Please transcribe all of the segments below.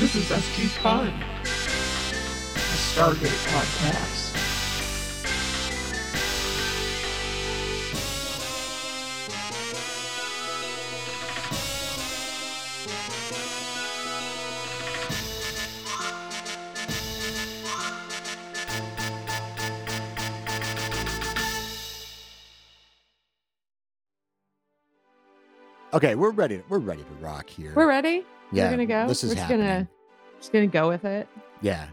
This is SG Fun, a Stargate podcast. Okay, we're ready. We're ready to rock here. We're ready. yeah, We're gonna go. This is We're just happening. gonna just gonna go with it. Yeah,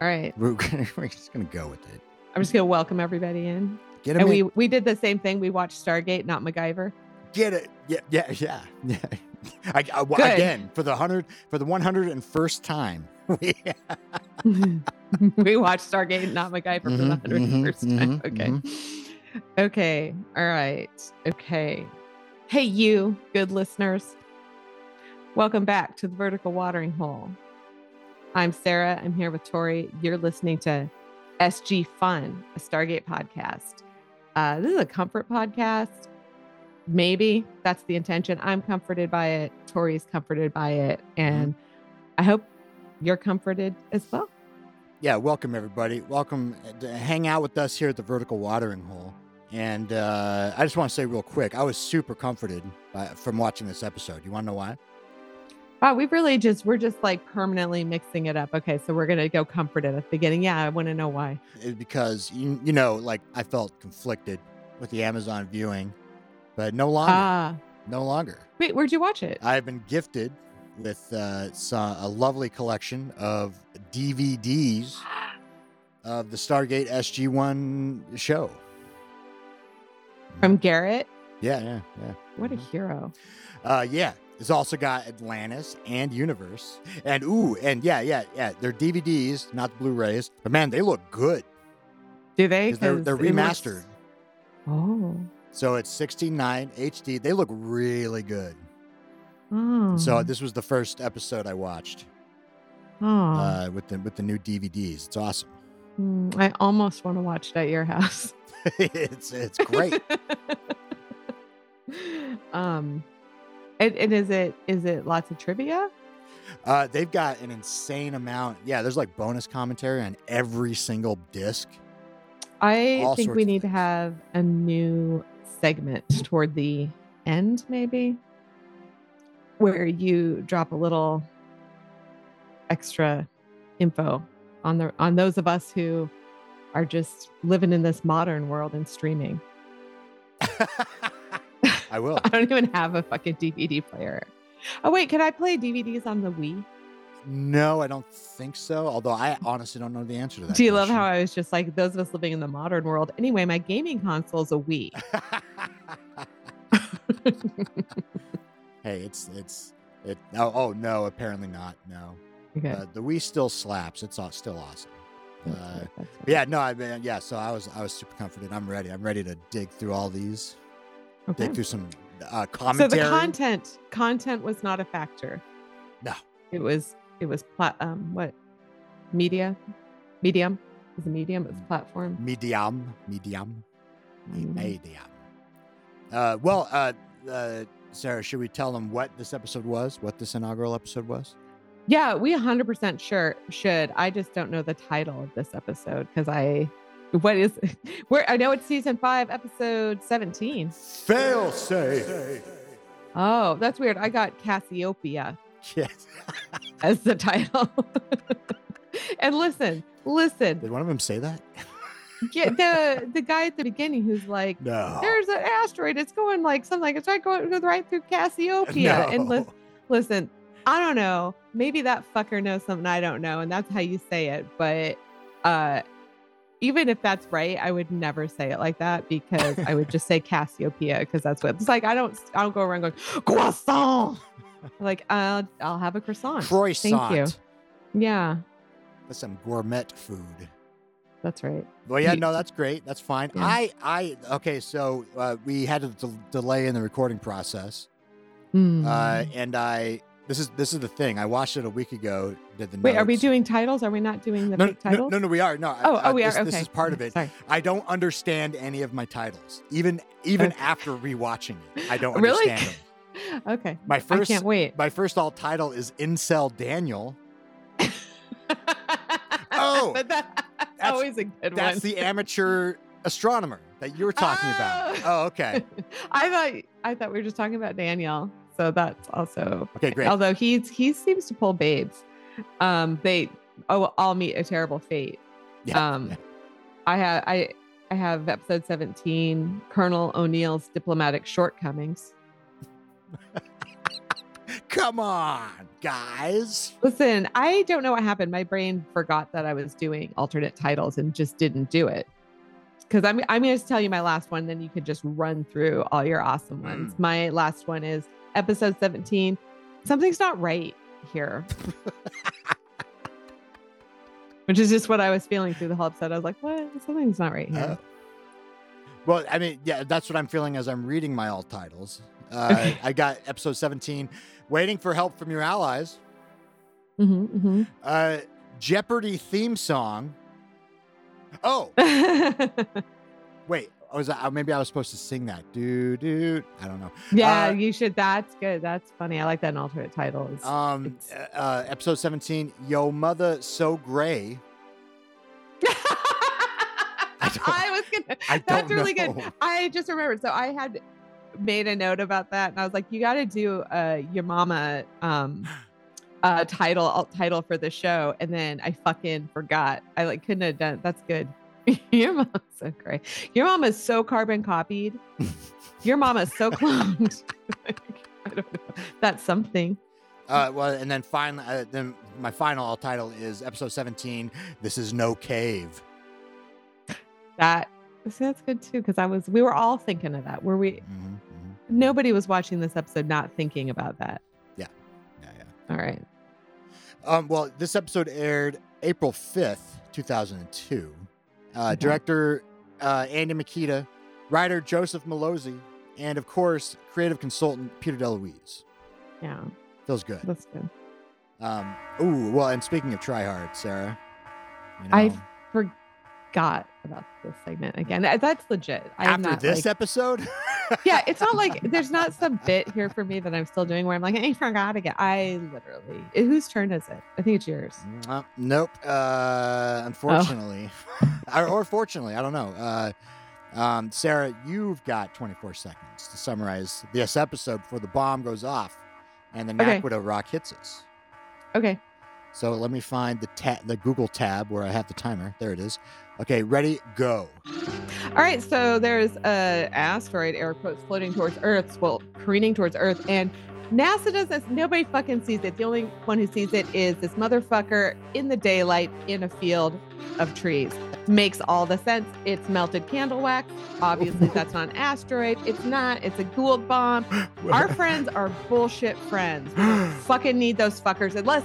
All right. we're, gonna, we're just gonna go with it. I'm just gonna welcome everybody in. Get. And in. we we did the same thing. We watched Stargate, not MacGyver. Get it. Yeah, yeah, yeah, yeah. I, I- again for the hundred for the one hundred and first time. we- watched Stargate, not MacGyver for the Mhm, hundred mhm, first time. mhm, Okay. Okay. All right. Okay. Hey, you good listeners. Welcome back to the Vertical Watering Hole. I'm Sarah. I'm here with Tori. You're listening to SG Fun, a Stargate podcast. Uh, this is a comfort podcast. Maybe that's the intention. I'm comforted by it. Tori's comforted by it. And I hope you're comforted as well. yeah, welcome everybody. Welcome to hang out with us here at the Vertical Watering Hole. And uh, I just want to say real quick, I was super comforted by, from watching this episode. You want to know why? Wow, we really just we're just like permanently mixing it up. Okay, so we're gonna go comforted at the beginning. Yeah, I want to know why. It- because you, you know, like I felt conflicted with the Amazon viewing, but no longer, Ah, no longer. wait, where'd you watch it? I've been gifted with uh, so- a lovely collection of DVDs of the Stargate SG1 show. From Garrett. Yeah, yeah, yeah. What a Mhm. hero! Uh, yeah. It's also got Atlantis and Universe, and ooh, and yeah, yeah, yeah. They're DVDs, not Blu-rays, but man, they look good. Do they? 'cause They're, 'Cause they're it looks- remastered, Oh, so it's 69 HD. They look really good. oh, So this was the first episode I watched oh. uh, with the with the new DVDs. It's awesome. Hmm, I almost want to watch it at your house. it's it's great. um, and, and is it is it lots of trivia? Uh, they've got an insane amount. Yeah, there's like bonus commentary on every single disc. I All think we need to have a new segment toward the end, maybe, where you drop a little extra info on the on those of us who are just living in this modern world and streaming. I will. I don't even have a fucking DVD player. Oh wait, can I play DVDs on the Wii? No, I don't think so. Although I honestly don't know the answer to that. Do you love how I was just like those of us living in the modern world? Anyway, my gaming console is a Wii. hey, it's it's it. Oh, oh no, apparently not. No, okay. uh, the Wii still slaps. It's still awesome. Uh, right, that's right. but yeah, no, I mean, yeah. So I was I was super confident. I'm ready. I'm ready to dig through all these. Okay. Dig through some uh, So the content content was not a factor. No. It was it was plat um what media medium is a medium Mm. it's platform. medium, medium, me- Mhm. medium. Uh, well, uh, uh, Sarah, should we tell them what this episode was? What this inaugural episode was? Yeah, we 100% sure should. I just don't know the title of this episode because I what is where I know it's season 5 episode 17. Fail safe. Oh, that's weird. I got Cassiopeia Yes. as the title. and listen, listen. Did one of them say that? Get the the guy at the beginning who's like No. there's an asteroid. It's going like something like it's right going right through Cassiopeia. And li- listen, I don't know. Maybe that fucker knows something I don't know, and that's how you say it. But uh even if that's right, I would never say it like that because I would just say Cassiopeia because that's what it's like. I don't I don't go around going croissant. like I'll I'll have a croissant. Croissant. Thank you. Yeah, That's some gourmet food. that's right. Well, yeah, no, that's great. That's fine. Yeah. I, I, okay, so uh, we had a del- delay in the recording process, Hmm. uh, and I, this is this is the thing. I watched it a week ago. Did the Wait, are we doing titles? Are we not doing the No, no, titles? no, no, we are. No, Oh, uh, oh, we this, are. Okay, This is part of it. Sorry. I don't understand any of my titles, even even Okay. after rewatching it. I don't Really? understand them. okay. My first. I can't wait. my first alt title is Incel Daniel, Oh, that, that's that's- always a good That's one. the amateur astronomer that you were talking about. Oh. Oh, okay. I thought I thought we were just talking about Daniel, so that's also. Okay, great. Although he's he seems to pull babes. Um, they oh, I'll meet a terrible fate. Yeah, um, yeah. I have I I have episode seventeen, Colonel O'Neill's diplomatic shortcomings. Come on, guys. Listen, I don't know what happened. My brain forgot that I was doing alternate titles and just didn't do it. Because I'm I'm going to tell you my last one, then you could just run through all your awesome ones. Mm. My last one is episode 17. Something's not right here. Which is just what I was feeling through the whole episode. I was like, what? Something's not right here. Uh, well, I mean, yeah, that's what I'm feeling as I'm reading my alt titles. Uh, I got episode 17, waiting for help from your allies. hmm Uh, Jeopardy theme song. Oh, hmm wait. Was I, maybe I was supposed to sing that? Do do. I don't know. yeah, Uh, you should. That's good. That's funny. I like that in alternate titles. Um, It's- uh, episode 17. Yo, mother, so gray. don't- I was gonna. I That's really know. good. I just remembered. So I had made a note about that, and I was like, "You got to do uh, your mama um, uh, title alt title for the show," and then I fucking forgot. I like couldn't have done. That's good. your mom's so great. Your mom is so carbon copied. your mom is so cloned. I don't know. That's something. Uh, well, and then finally, uh, then my final title is episode 17. This is no cave. That see, that's good too because I was. We were all thinking of that. Were we? Mhm, mhm. Nobody was watching this episode not thinking about that. Yeah, yeah. All right. Um, well, this episode aired April 5th, 2002. Uh. Director uh, Andy Mikita, writer Joseph Mallozzi, and of course, creative consultant Peter DeLuise. Yeah, Feels good. that's good. Um, ooh, well, and speaking of try hard, Sarah, you I forgot about this segment again. That's legit. I'm after not this like, episode, yeah, it's not like there's not some bit here for me that I'm still doing where I'm like, I forgot again. I literally, whose turn is it? I think it's yours. Uh, nope. Uh, unfortunately, or, or fortunately, I don't know. Uh, um, Sarah, you've got 24 seconds to summarize this episode before the bomb goes off and the Okay. Naquadah rock hits us. Okay. So let me find the ta- the Google tab where I have the timer. There it is. Okay, ready, go. All right. So there's a asteroid, air quotes, floating towards Earth, well, careening towards Earth, and NASA does this. Nobody fucking sees it. The only one who sees it is this motherfucker in the daylight in a field of trees. Makes all the sense. It's melted candle wax. Obviously, that's not an asteroid. It's not. It's a Goa'uld bomb. Our friends are bullshit friends. Fucking need those fuckers unless.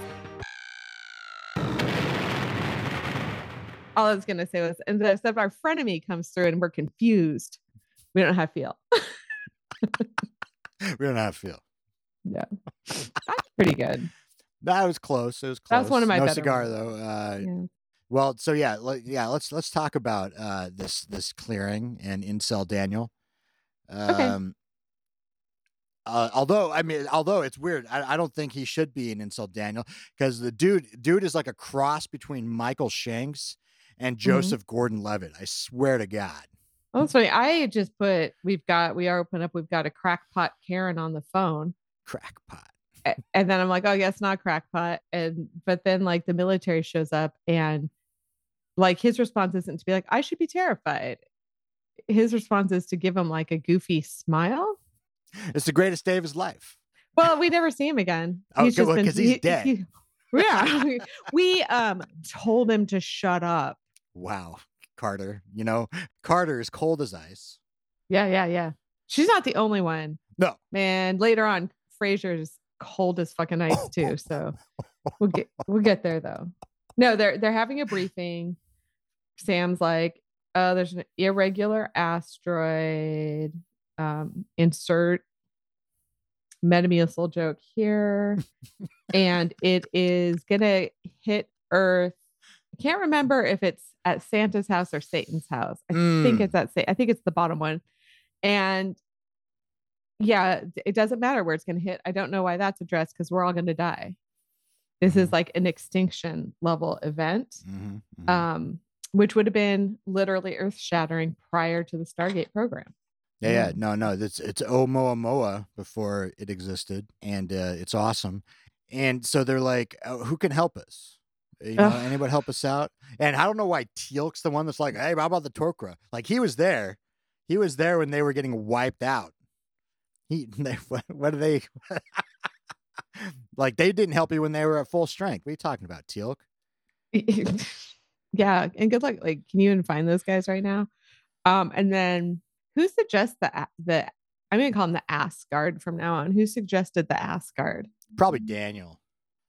All I was gonna say was, and then except our frenemy comes through and we're confused. We don't have feel. we don't have feel. That's pretty good. That was close. It was close. That's one of my no better cigar ones. though. Uh, Yeah. Well, so yeah, yeah. Let's let's talk about uh, this this clearing and incel Daniel. Um, uh, although I mean, although it's weird, I, I don't think he should be an incel Daniel because the dude dude is like a cross between Michael Shanks and Joseph Gordon-Levitt. I swear to God. Oh, that's funny. I just put we've got we are open up. We've got a crackpot Karen on the phone. Crackpot. And then I'm like, oh, yeah, it's not crackpot. And but then like the military shows up and like his response isn't to be like, I should be terrified. His response is to give him like a goofy smile. It's the greatest day of his life. Well, we never see him again. Oh, just well, he's he- dead. he- yeah. we- we um told him to shut up. Wow, Carter. You know, Carter is cold as ice. Yeah, yeah, yeah. She's not the only one. No. Man, later on, Fraiser's cold as fucking ice too. So we'll get we'll get there though. No, they're they're having a briefing. Sam's like, oh, there's an irregular asteroid. Um, insert Metamucil joke here. and it is gonna hit Earth. Can't remember if it's at Santa's house or Satan's house. I think Mm. it's at Sa- I think it's the bottom one. And yeah, it doesn't matter where it's going to hit. I don't know why that's addressed because we're all going to die. This is Mhm. like an extinction level event, Mhm, mhm. um, which would have been literally earth shattering prior to the Stargate program. Yeah, yeah, Yeah. no, no, it's it's Oumuamua before it existed, and uh, it's awesome. And so they're like, oh, "Who can help us? You know, Ugh. anybody help us out?" And I don't know why Teal'c's the one that's like, "Hey, how about the Tok'ra?" Like he was there, he was there when they were getting wiped out. He, they, what, what do they? like they didn't help you when they were at full strength. What are you talking about, Teal'c? yeah, and good luck. Like, can you even find those guys right now? Um, and then who suggests the the I'm gonna call him the ass guard from now on. Who suggested the ass guard? Probably Daniel.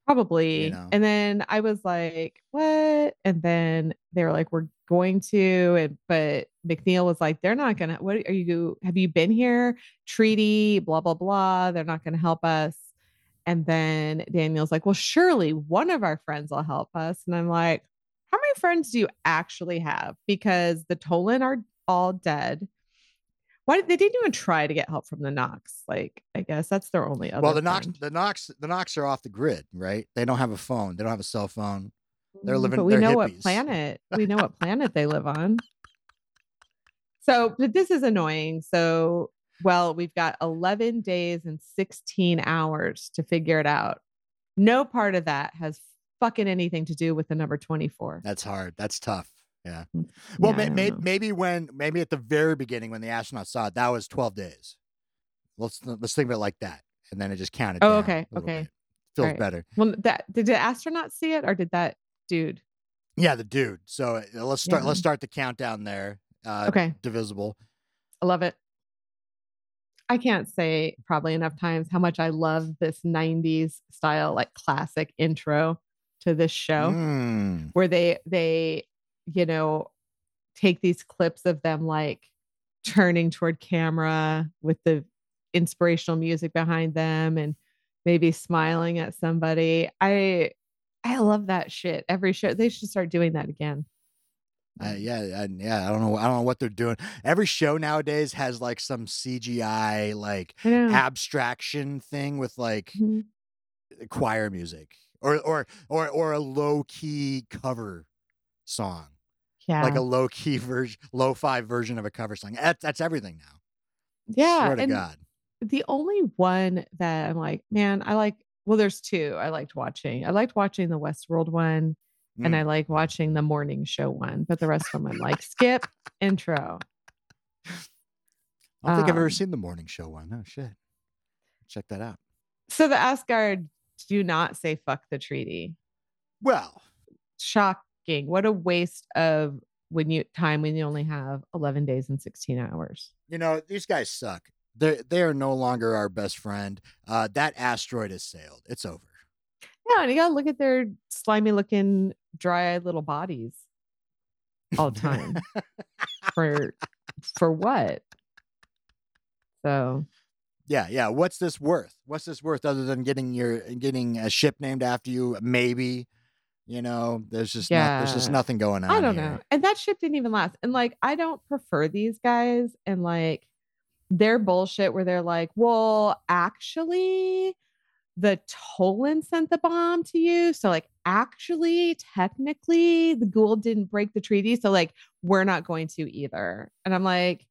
Probably. know. And then I was like, what? And then they were like, we're going to, and but McNeil was like, they're not gonna, what are you have you been here? Treaty, blah, blah, blah. They're not gonna help us. And then Daniel's like, well, surely one of our friends will help us. And I'm like, how many friends do you actually have? Because the Tollan are all dead. Why did, they didn't even try to get help from the Nox? Like, I guess that's their only other. Well, the Nox, the Nox, the Nox are off the grid, right? They don't have a phone. They don't have a cell phone. they're mm, living- But we know what planet we know what planet they live on. So, but this is annoying. So, well, we've got 11 days and 16 hours to figure it out. No part of that has fucking anything to do with the number 24. That's hard. That's tough. Yeah. Well, Yeah, may, may, maybe when maybe at the very beginning when the astronauts saw it, that was twelve days. Let's let's think of it like that, and then it just counted. Oh, okay, okay. bit. Feels Alright. better. Well, that did the astronaut see it or did that dude? Yeah, the dude. So uh, let's start. Yeah. Let's start the countdown there. Uh, Okay. Divisible. I love it. I can't say probably enough times how much I love this 90s style, like classic intro to this show. Mm. where they they you know take these clips of them like turning toward camera with the inspirational music behind them and maybe smiling at somebody i i love that shit every show they should start doing that again Uh, yeah, I, yeah. I don't know. I don't know what they're doing. Every show nowadays has like some CGI like abstraction thing with like Mhm. choir music or or or or a low key cover song. Yeah like a low key version, low fi version of a cover song. That's, that's everything now. yeah Swear to and God. the only one that i'm like man i like well there's two i liked watching i liked watching the westworld one and Mm. i like watching the morning show one but the rest of them i'm like skip intro I don't think I've ever um, seen the morning show one. Oh shit. Check that out. So the Asgard do not say fuck the treaty. Well, What a waste of when you time when you only have 11 days and 16 hours. you know, these guys suck. They they are no longer our best friend. Uh, that asteroid has sailed. It's over. Yeah, and you gotta look at their slimy looking, dry-eyed little bodies all the time. for for what? So yeah, yeah. What's this worth? What's this worth other than getting your getting a ship named after you? Maybe. You know, there's just not, there's just nothing going on. I don't here. know. And that ship didn't even last. And like, I don't prefer these guys and like their bullshit where they're like, well, actually, the Tollan sent the bomb to you. So, like, actually, technically, the Goa'uld didn't break the treaty. So, like, we're not going to either. And I'm like,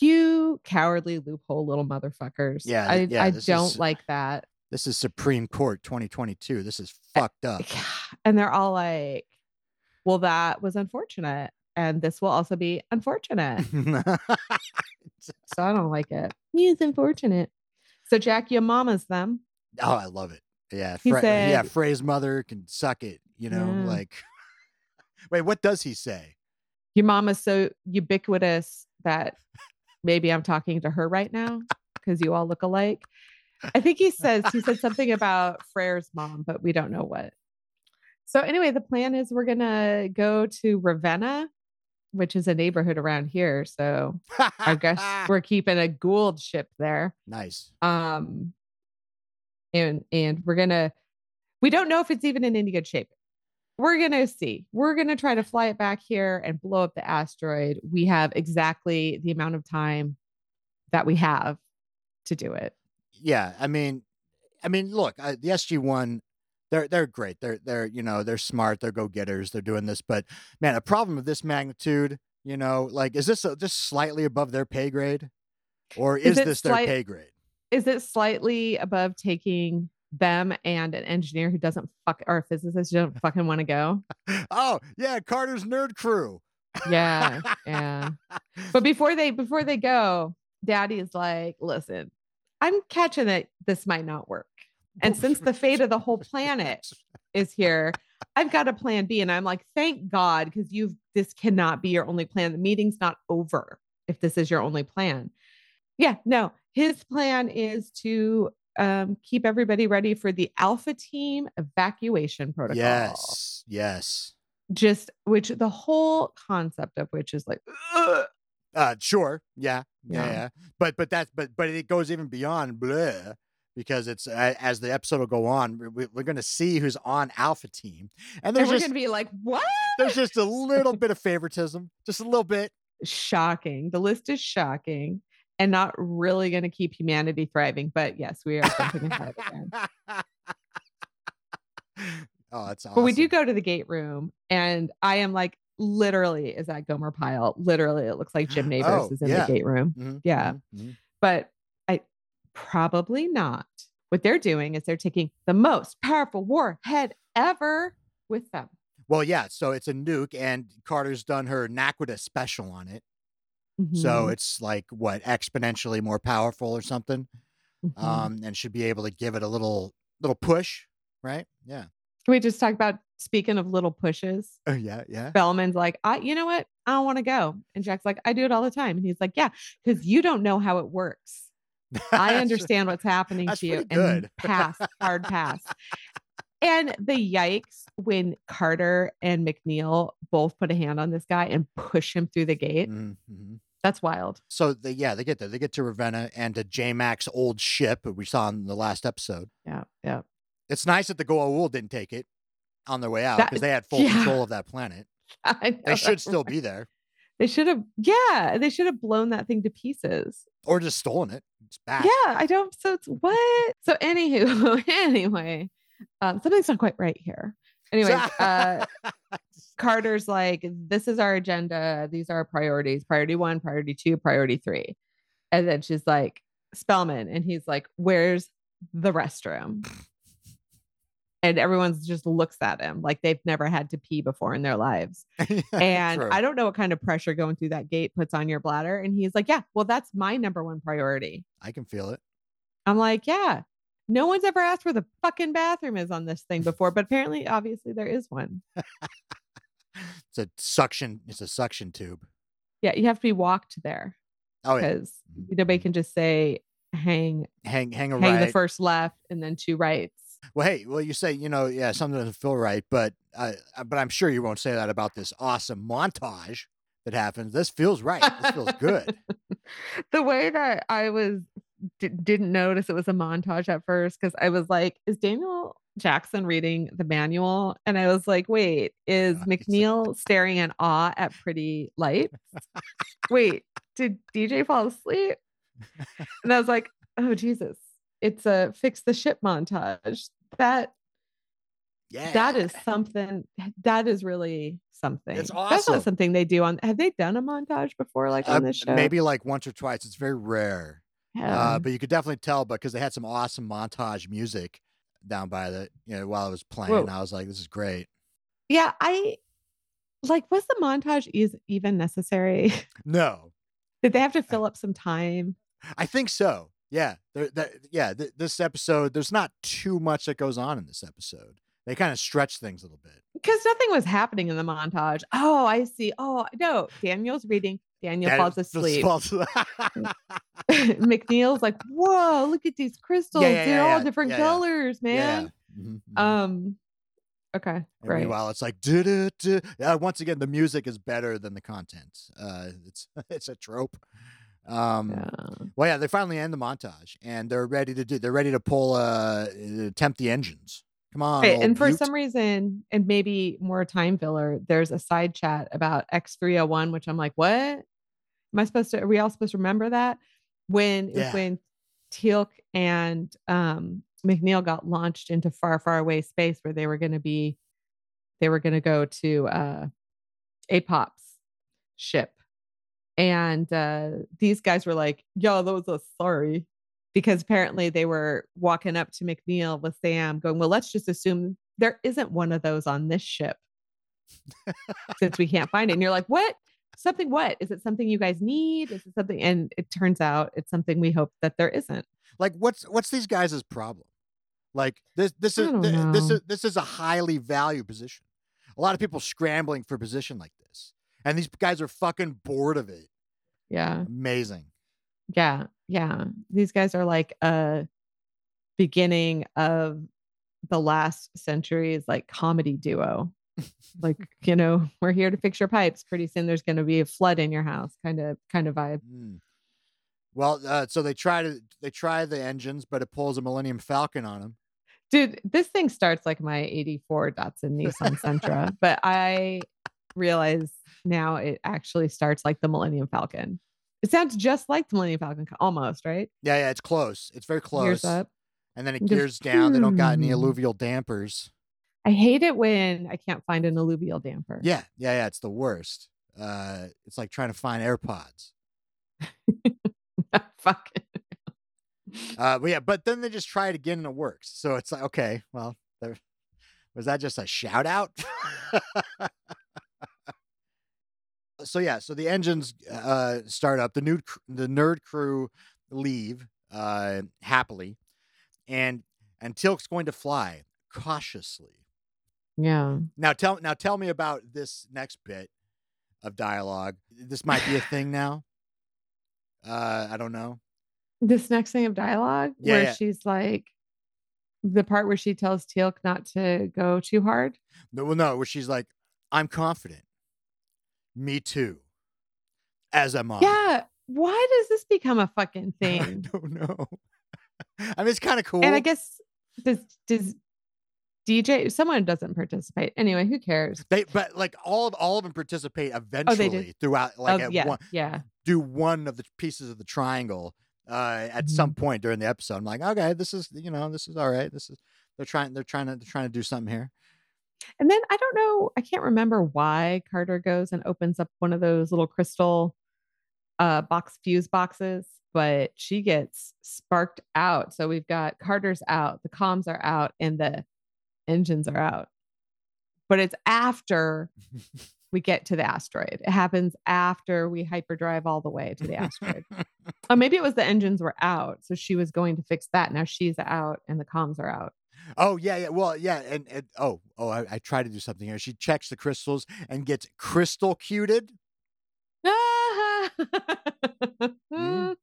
you cowardly loophole little motherfuckers. Yeah, I, yeah, I don't is- like that. This is Supreme Court 2022. This is eh, fucked up. And they're all like, well, that was unfortunate. And this will also be unfortunate. So I don't like it. It's unfortunate. So Jack, your mama's them. Oh, I love it. Yeah, He Fra- yeah. Freyr's mother can suck it. You know, Yeah. like. Wait, what does he say? Your mama's so ubiquitous that maybe I'm talking to her right now because you all look alike. I think he says he said something about Freyr's mom, but we don't know what. So anyway, the plan is we're gonna go to Revanna, which is a neighborhood around here. So I guess we're keeping a Goa'uld ship there. nice. um and and we're gonna we don't know if it's even in any good shape we're gonna see we're gonna try to fly it back here and blow up the asteroid we have exactly the amount of time that we have to do it Yeah, I mean, I mean, look, I, the SG One they're they're great. They're they're you know they're smart. They're go getters. They're doing this, but man, a problem of this magnitude, you know, like is this a, just slightly above their pay grade, or is, Is this slight- their pay grade? Is it slightly above taking them and an engineer who doesn't fuck or a physicist who don't fucking want to go? Oh yeah, Carter's nerd crew. Yeah, yeah. But before they before they go, Daddy is like, "Listen, I'm catching that this might not work, and since the fate of the whole planet is here, I've got a plan B." And I'm like, "Thank God, because you've this cannot be your only plan. The meeting's not over if this is your only plan." Yeah, no, his plan is to um, keep everybody ready for the Alpha Team evacuation protocol yes, yes. just which the whole concept of which is like ugh. Uh, sure, yeah, yeah, Yeah. But but that's but but it goes even beyond bleh because it's as the episode will go on, we, we're going to see who's on Alpha Team, and there's just gonna be like what there's just a little bit of favoritism, just a little bit. shocking the list is shocking and not really going to keep humanity thriving but yes we are jumping ahead again oh, that's awesome. but we do go to the gate room and i am like literally is that gomer pyle literally it looks like jim neighbors Oh, is in yeah. the gate room Mhm, yeah. mhm, mhm. but probably not what they're doing is they're taking the most powerful warhead ever with them Well, yeah. So it's a nuke, and Carter's done her Naquadah special on it. So Mhm, it's like what exponentially more powerful or something. mhm. Um, and should be able to give it a little little push, right? Yeah. Can we just talk about speaking of little pushes? Oh yeah, yeah. Bellman's like, I, you know what? I don't want to go. And Jack's like, I do it all the time. And he's like, Yeah, because you don't know how it works. I understand what's happening to you. And good. pass, hard pass. And the yikes when Carter and McNeil both put a hand on this guy and push him through the gate. Mhm. That's wild. So they yeah they get there. They get to Revanna and to J Mac's old ship that we saw in the last episode. Yeah. Yeah. It's nice that the Goa'uld didn't take it on their way out because they had full yeah. control of that planet. Know, They should still right. be there They should have, yeah, they should have blown that thing to pieces. Or just stolen it. It's back. Yeah, I don't. So it's what? So anywho, anyway, um, something's not quite right here. Anyways, uh, Carter's like, this is our agenda. These are our priorities. Priority one, priority two, priority three. And then she's like, Spellman, and he's like, where's the restroom? And everyone's just looks at him like they've never had to pee before in their lives. And True. I don't know what kind of pressure going through that gate puts on your bladder. And he's like, yeah, well, that's my number one priority. I can feel it. I'm like, yeah, no one's ever asked where the fucking bathroom is on this thing before, but apparently, obviously, there is one. It's a suction. It's a suction tube. Yeah, you have to be walked there Oh yeah. because Mhm, nobody mhm. can just say hang Hang hang a hang right. the first left and then two rights. Well, hey, well, you say you know, yeah, something doesn't feel right, but uh, uh, but I'm sure you won't say that about this awesome montage that happens. This feels right. This feels good. the way that I was d- didn't notice it was a montage at first because I was like, is Daniel Jackson reading the manual? And I was like, wait, is Yeah, it's- McNeil staring in awe at pretty lights? wait, did DJ fall asleep? And I was like, oh Jesus, it's a fix the ship montage. That Yeah, that is something that is really something. That's awesome. not something they do on have they done a montage before like Uh, on this show? maybe like once or twice. It's very rare, Yeah. uh, but you could definitely tell because they had some awesome montage music down by the you know while it was playing. Whoa. I was like, this is great. Yeah, I like was the montage is even necessary? No, Did they have to fill up some time? I think so. Yeah, there, there, yeah. Th- this episode, there's not too much that goes on in this episode. They kind of stretch things a little bit. Because nothing was happening in the montage. Oh, I see. Oh no, Daniel's reading. Daniel That- falls asleep. falls- McNeil's like, whoa, look at these crystals. yeah, They're yeah, all yeah, different yeah, yeah. colors, yeah. man. Mhm, mhm. Um okay, And great. meanwhile, it's like "Du-du-du." uh, once again, the music is better than the content. Uh, it's it's a trope. Um, Yeah. Well, yeah, they finally end the montage, and they're ready to do. They're ready to pull, uh, attempt the engines. Come on, Right, and for Butte. some reason, and maybe more time filler, there's a side chat about X301, which I'm like, what? Am I supposed to? Are we all supposed to remember that? When Yeah. when Teal'c and um McNeil got launched into far, far away space where they were going to be, they were going to go to uh, APOP's ship. And uh, these guys were like, yo, those are sorry. Because apparently they were walking up to McNeil with Sam, going, well, let's just assume there isn't one of those on this ship since we can't find it. And you're like, what? Something what? Is it something you guys need? Is it something? And it turns out it's something we hope that there isn't. Like, what's what's these guys' problem? Like this this is don't this is this is a highly valued position. A lot of people scrambling for a position like this, and these guys are fucking bored of it. Yeah. Amazing. Yeah. Yeah. These guys are like a beginning of the last century's like comedy duo. like, you know, we're here to fix your pipes. Pretty soon there's going to be a flood in your house kind of kind of vibe. Mm. Well, uh, so they try to they try the engines, but it pulls a Millennium Falcon on them. Dude, this thing starts like my 84 Datsun Nissan Sentra, but I realize now it actually starts like the Millennium Falcon. It sounds just like the Millennium Falcon, almost, right? Yeah, yeah, it's close. It's very close. Gears up. And then it Just, gears down. They don't got any hmm. alluvial dampers. I hate it when I can't find an alluvial damper. Yeah, yeah, yeah. It's the worst. Uh, it's like trying to find AirPods. Fuck it. Uh, but yeah, but then they just try it again and it works. So it's like, okay, well, there, was that just a shout out? so yeah, so the engines uh, start up. The nude, the nerd crew leave uh, happily, and and Teal'c's going to fly cautiously. Yeah. Now tell now tell me about this next bit of dialogue. This might be a thing now. Uh, I don't know. This next thing of dialogue Yeah, where yeah. she's like the part where she tells Teal'c not to go too hard. No, well, no, where she's like, "I'm confident." Me too. As am I. Yeah. Why does this become a fucking thing? I don't know. I mean, it's kind of cool. And I guess does does DJ someone doesn't participate. Anyway, who cares? they, but like all of all of them participate Oh, eventually did? throughout. Like Oh, at yeah, one, yeah. do one of the pieces of the triangle uh, at Mm-hmm. some point during the episode. I'm like, okay, this is you know, this is all right. This is they're trying they're trying to they're trying to do something here. And then I don't know, I can't remember why Carter goes and opens up one of those little crystal uh box fuse boxes, but she gets sparked out. So we've got Carter's out, the comms are out, and the engines are out. But it's after we get to the asteroid. It happens after we hyperdrive all the way to the asteroid. oh, maybe it was the engines were out. So she was going to fix that. Now she's out and the comms are out. Oh yeah, yeah. Well, yeah, and, and oh, oh, I, I try to do something here. She checks the crystals and gets crystal cuted. oh,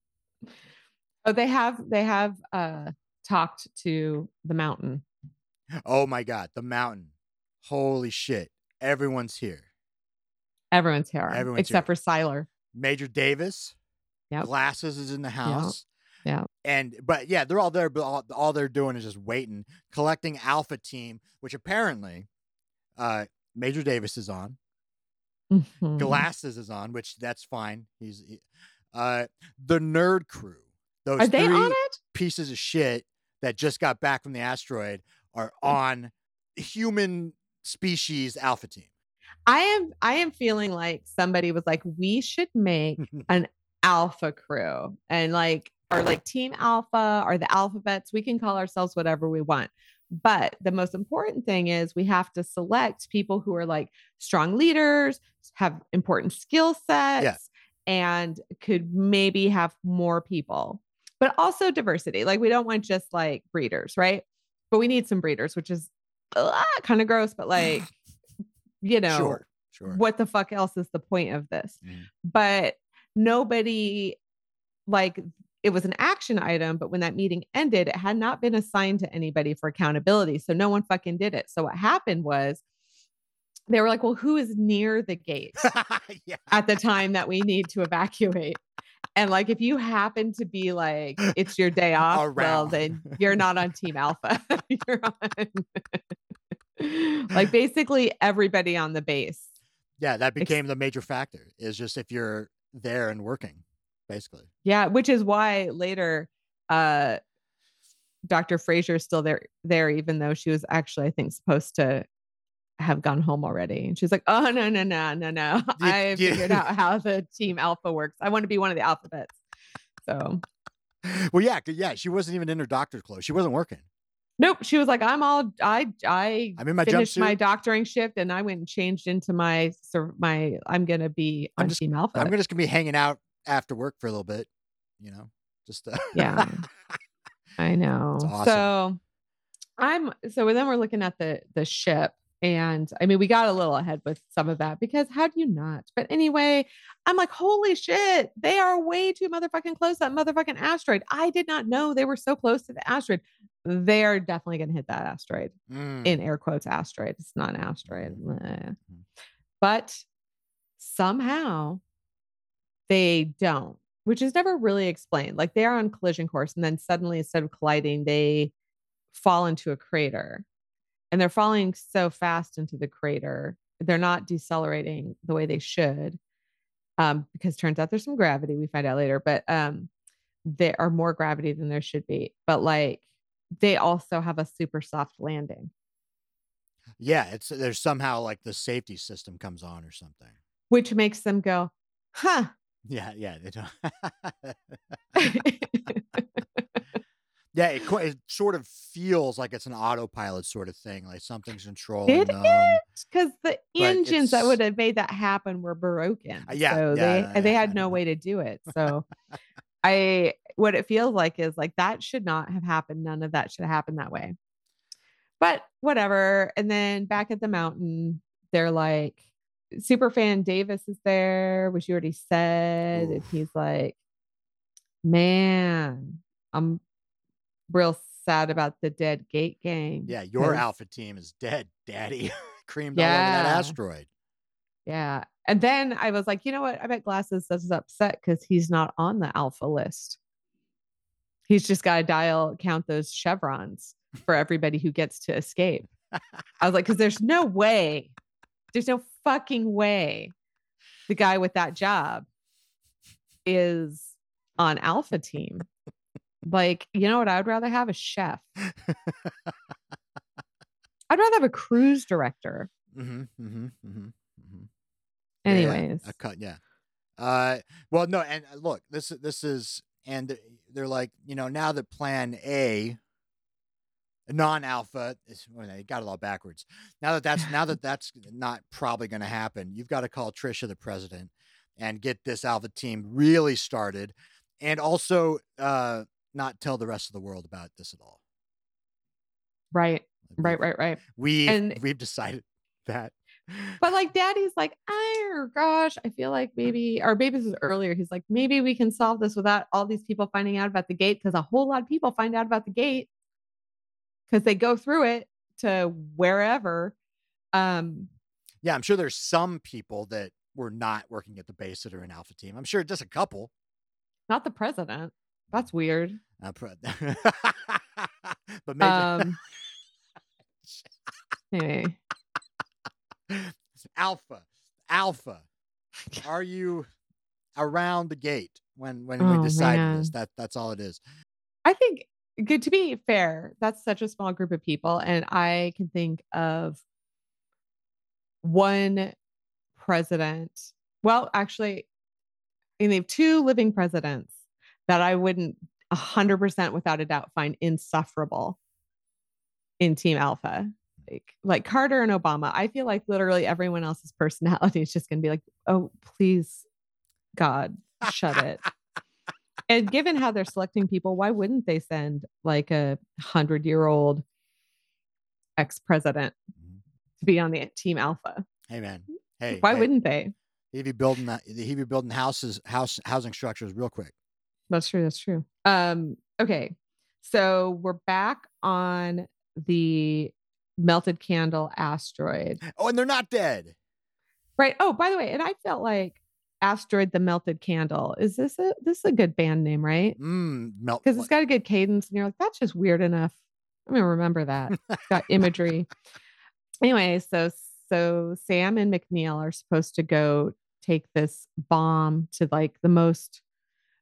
they have they have uh talked to the mountain. Oh my god, the mountain. Holy shit. Everyone's here. Everyone's here Everyone's except for Siler. Major Davis. Yep. Glasses is in the house. Yeah. And but yeah, they're all there, but all, all they're doing is just waiting, collecting Alpha Team, which apparently uh Major Davis is on. Mhm. Glasses is on, which that's fine. He's he- uh the nerd crew. Those Are they three on it? pieces of shit that just got back from the asteroid are on human species Alpha Team. I am I am feeling like somebody was like, we should make an alpha crew and like or like team alpha or the alphabets. We can call ourselves whatever we want. But the most important thing is we have to select people who are like strong leaders, have important skill sets, and could maybe have more people, but also diversity. Like we don't want just like breeders, right? But we need some breeders, which is kind of gross, but like, you know, Sure, sure. what the fuck else is the point of this? Mhm. But nobody, like, it was an action item, but when that meeting ended, it had not been assigned to anybody for accountability. So no one fucking did it. So what happened was they were like, well, who is near the gate yeah. at the time that we need to evacuate? And like, if you happen to be like, it's your day off, well, then you're not on Team Alpha. you're on, like, basically everybody on the base. Yeah, that became the major factor. Is just if you're there and working, basically. Yeah, which is why later uh Dr. Fraiser is still there there, even though she was actually, I think, supposed to have gone home already. And she's like, Oh no, no, no, no, no. I figured out how the team alpha works. I want to be one of the alphabets. So Well, yeah, yeah. She wasn't even in her doctor's clothes. She wasn't working. nope. She was like, I'm all I I I'm in my finished my doctoring shift and I went and changed into my my I'm gonna be I'm on just- team alpha. I'm just gonna be hanging out after work for a little bit. You know, just uh, Yeah. I know. awesome. So I'm so then we're looking at the the ship and I mean we got a little ahead with some of that because how do you not? But anyway, I'm like, holy shit, they are way too motherfucking close to that motherfucking asteroid. I did not know they were so close to the asteroid. They are definitely gonna hit that asteroid. Mm. In air quotes, asteroid. It's not an asteroid. Mhm. Meh. Mhm. But somehow they don't, which is never really explained. Like they are on collision course, and then suddenly, instead of colliding, they fall into a crater. And they're falling so fast into the crater, they're not decelerating the way they should. Um, because turns out there's some gravity, we find out later, but um, there are more gravity than there should be. But like they also have a super soft landing, Yeah, it's there's somehow like the safety system comes on or something. which makes them go, huh. Yeah, yeah. They don't. yeah, it, it sort of feels like it's an autopilot sort of thing, like something's controlling Did them. because the But engines that would have made that happen were broken. Uh, yeah, so yeah, they yeah, they had no way to do it. So I what it feels like is like that should not have happened. None of that should have happened that way. But whatever. And then back at the mountain, they're like Superfan Davis is there, which you already said, and he's like, Man, I'm real sad about the dead gate game. Yeah, your alpha team is dead, daddy. Creamed all over that asteroid. Yeah. And then I was like, you know what? I bet Glasses is upset because he's not on the alpha list. He's just got to dial, count those chevrons for everybody who gets to escape. I was like, because there's no way, there's no fucking way the guy with that job is on alpha team. Like, you know what? I would rather have a chef. I'd rather have a cruise director. Mm-hmm, mm-hmm, mm-hmm, mm-hmm. Anyways. a cut. Yeah. Uh, well, no, and uh, look, this this is, and they're like, you know, now that Plan A, non-alpha, is, well, they got it all backwards. Now that that's now that that's not probably going to happen, you've got to call Trisha the president and get this alpha team really started, and also uh, not tell the rest of the world about this at all. Right. Right. Right. Right. We And- we've decided that. But like daddy's like, oh gosh, I feel like maybe our this was earlier. He's like, maybe we can solve this without all these people finding out about the gate because a whole lot of people find out about the gate because they go through it to wherever. Um, Yeah, I'm sure there's some people that were not working at the base that are in alpha team. I'm sure just a couple. not the president. That's weird. Uh, pro- but maybe Um anyway. alpha, alpha. Are you around the gate when when Oh, we decided this? That that's all it is. I think good to be fair, that's such a small group of people. And I can think of one president. Well, actually, and they have two living presidents that I wouldn't a hundred percent without a doubt find insufferable in Team Alpha. Like, like Carter and Obama. I feel like literally everyone else's personality is just gonna be like, oh, please, God, shut it. And given how they're selecting people, why wouldn't they send like a hundred year old ex president Mhm. to be on the team Alpha? Hey man. Hey. Why hey, wouldn't they? He'd be building that? he'd be building houses, house housing structures real quick. That's true. That's true. Um, okay. So we're back on the melted candle asteroid. Oh, and they're not dead. Right. Oh, by the way, and I felt like Asteroid the Melted Candle. Is this a this is a good band name, right? Mm, melt. Because it's got a good cadence, and you're like, that's just weird enough. I'm gonna remember that. It's got imagery. Anyway, so so Sam and McNeil are supposed to go take this bomb to like the most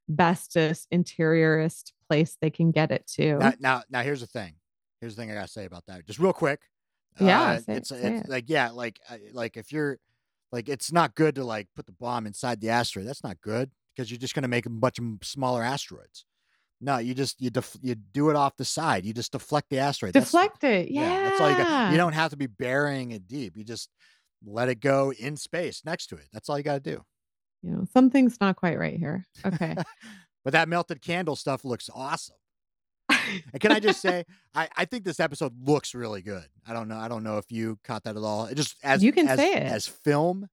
bestest interiorist place they can get it to. Now, now, now, here's the thing. Here's the thing I gotta say about that. Just real quick. Yeah, Uh, say it's say it's it. like yeah, like uh, like if you're like it's not good to like put the bomb inside the asteroid. That's not good because you're just gonna make a bunch of smaller asteroids. No, you just you def- you do it off the side. You just deflect the asteroid. That's- Deflect it. Yeah. that's all you got. You don't have to be burying it deep. You just let it go in space next to it. That's all you got to do. You know, something's not quite right here. Okay. But that melted candle stuff looks awesome. And can I just say, I, I think this episode looks really good. I don't know. I don't know if you caught that at all. It just as You can as, say it. as film.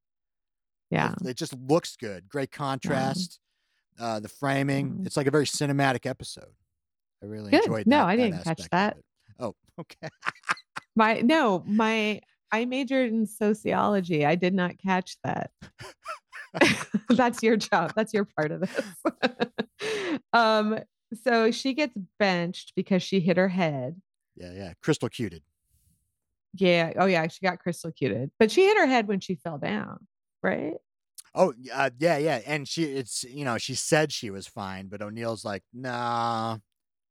yeah. it, it just looks good. Great contrast. Uh, the framing. Mhm. It's like a very cinematic episode. I really Good. enjoyed. No, that- No, I didn't catch that. Oh, okay. My no, my I majored in sociology. I did not catch that. That's your job. That's your part of this. um, so she gets benched because she hit her head. Yeah, yeah. Crystal cuted. Yeah. Oh yeah, she got crystal cuted. But she hit her head when she fell down, right? Oh, uh, yeah, yeah. And she, it's you know, she said she was fine, but O'Neill's like, nah,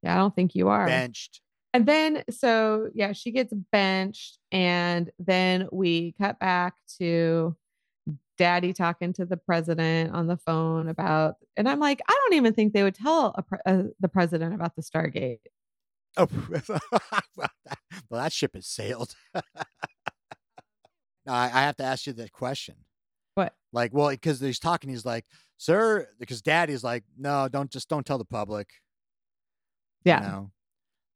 Yeah, I don't think you are. benched. And then so yeah, she gets benched, and then we cut back to daddy talking to the president on the phone about and I'm like, I don't even think they would tell a pre- uh, the president about the Stargate. Oh, well, that ship has sailed. No, I, I have to ask you that question. What? Like, well, because he's talking, he's like, "Sir," because Daddy's like, "No, don't just don't tell the public." Yeah. You know,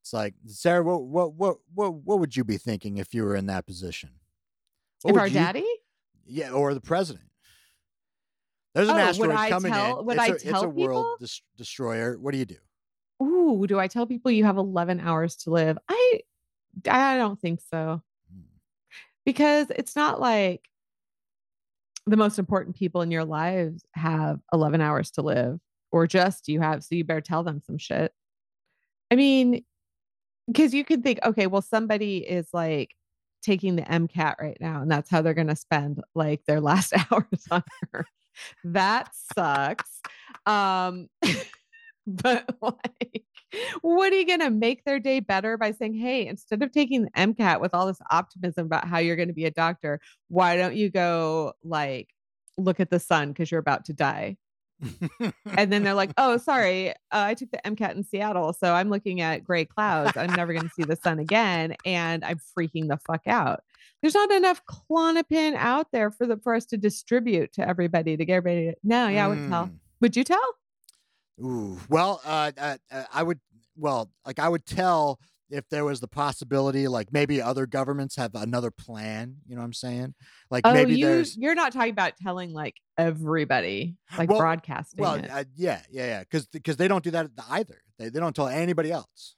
it's like, Sarah, what, what, what, what, what would you be thinking if you were in that position? What if our you- daddy? Yeah, or the president. There's an Oh, asteroid coming tell- in. would it's I a, it's tell a world des- destroyer. What do you do? Ooh, do I tell people you have 11 hours to live? I I don't think so. Hmm. Because it's not like the most important people in your lives have 11 hours to live or just you have so you better tell them some shit. I mean, because you could think, okay, well, somebody is like taking the MCAT right now, and that's how they're going to spend like their last hours on Earth. That sucks. Um, but like, what are you going to make their day better by saying, hey, instead of taking the MCAT with all this optimism about how you're going to be a doctor, why don't you go like look at the sun because you're about to die? And then they're like, "Oh, sorry, uh, I took the MCAT in Seattle, so I'm looking at gray clouds. I'm never going to see the sun again, and I'm freaking the fuck out." There's not enough Klonopin out there for the for us to distribute to everybody to get everybody. To, no, yeah, I would tell. Mm. Would you tell? Ooh, well, uh, uh, uh, I would, well, like I would tell if there was the possibility, like maybe other governments have another plan. You know what I'm saying? Like Oh, maybe you there's, you're not talking about telling like everybody, like Well- broadcasting well, it. uh, yeah, yeah, yeah, because because they don't do that either. They they don't tell anybody else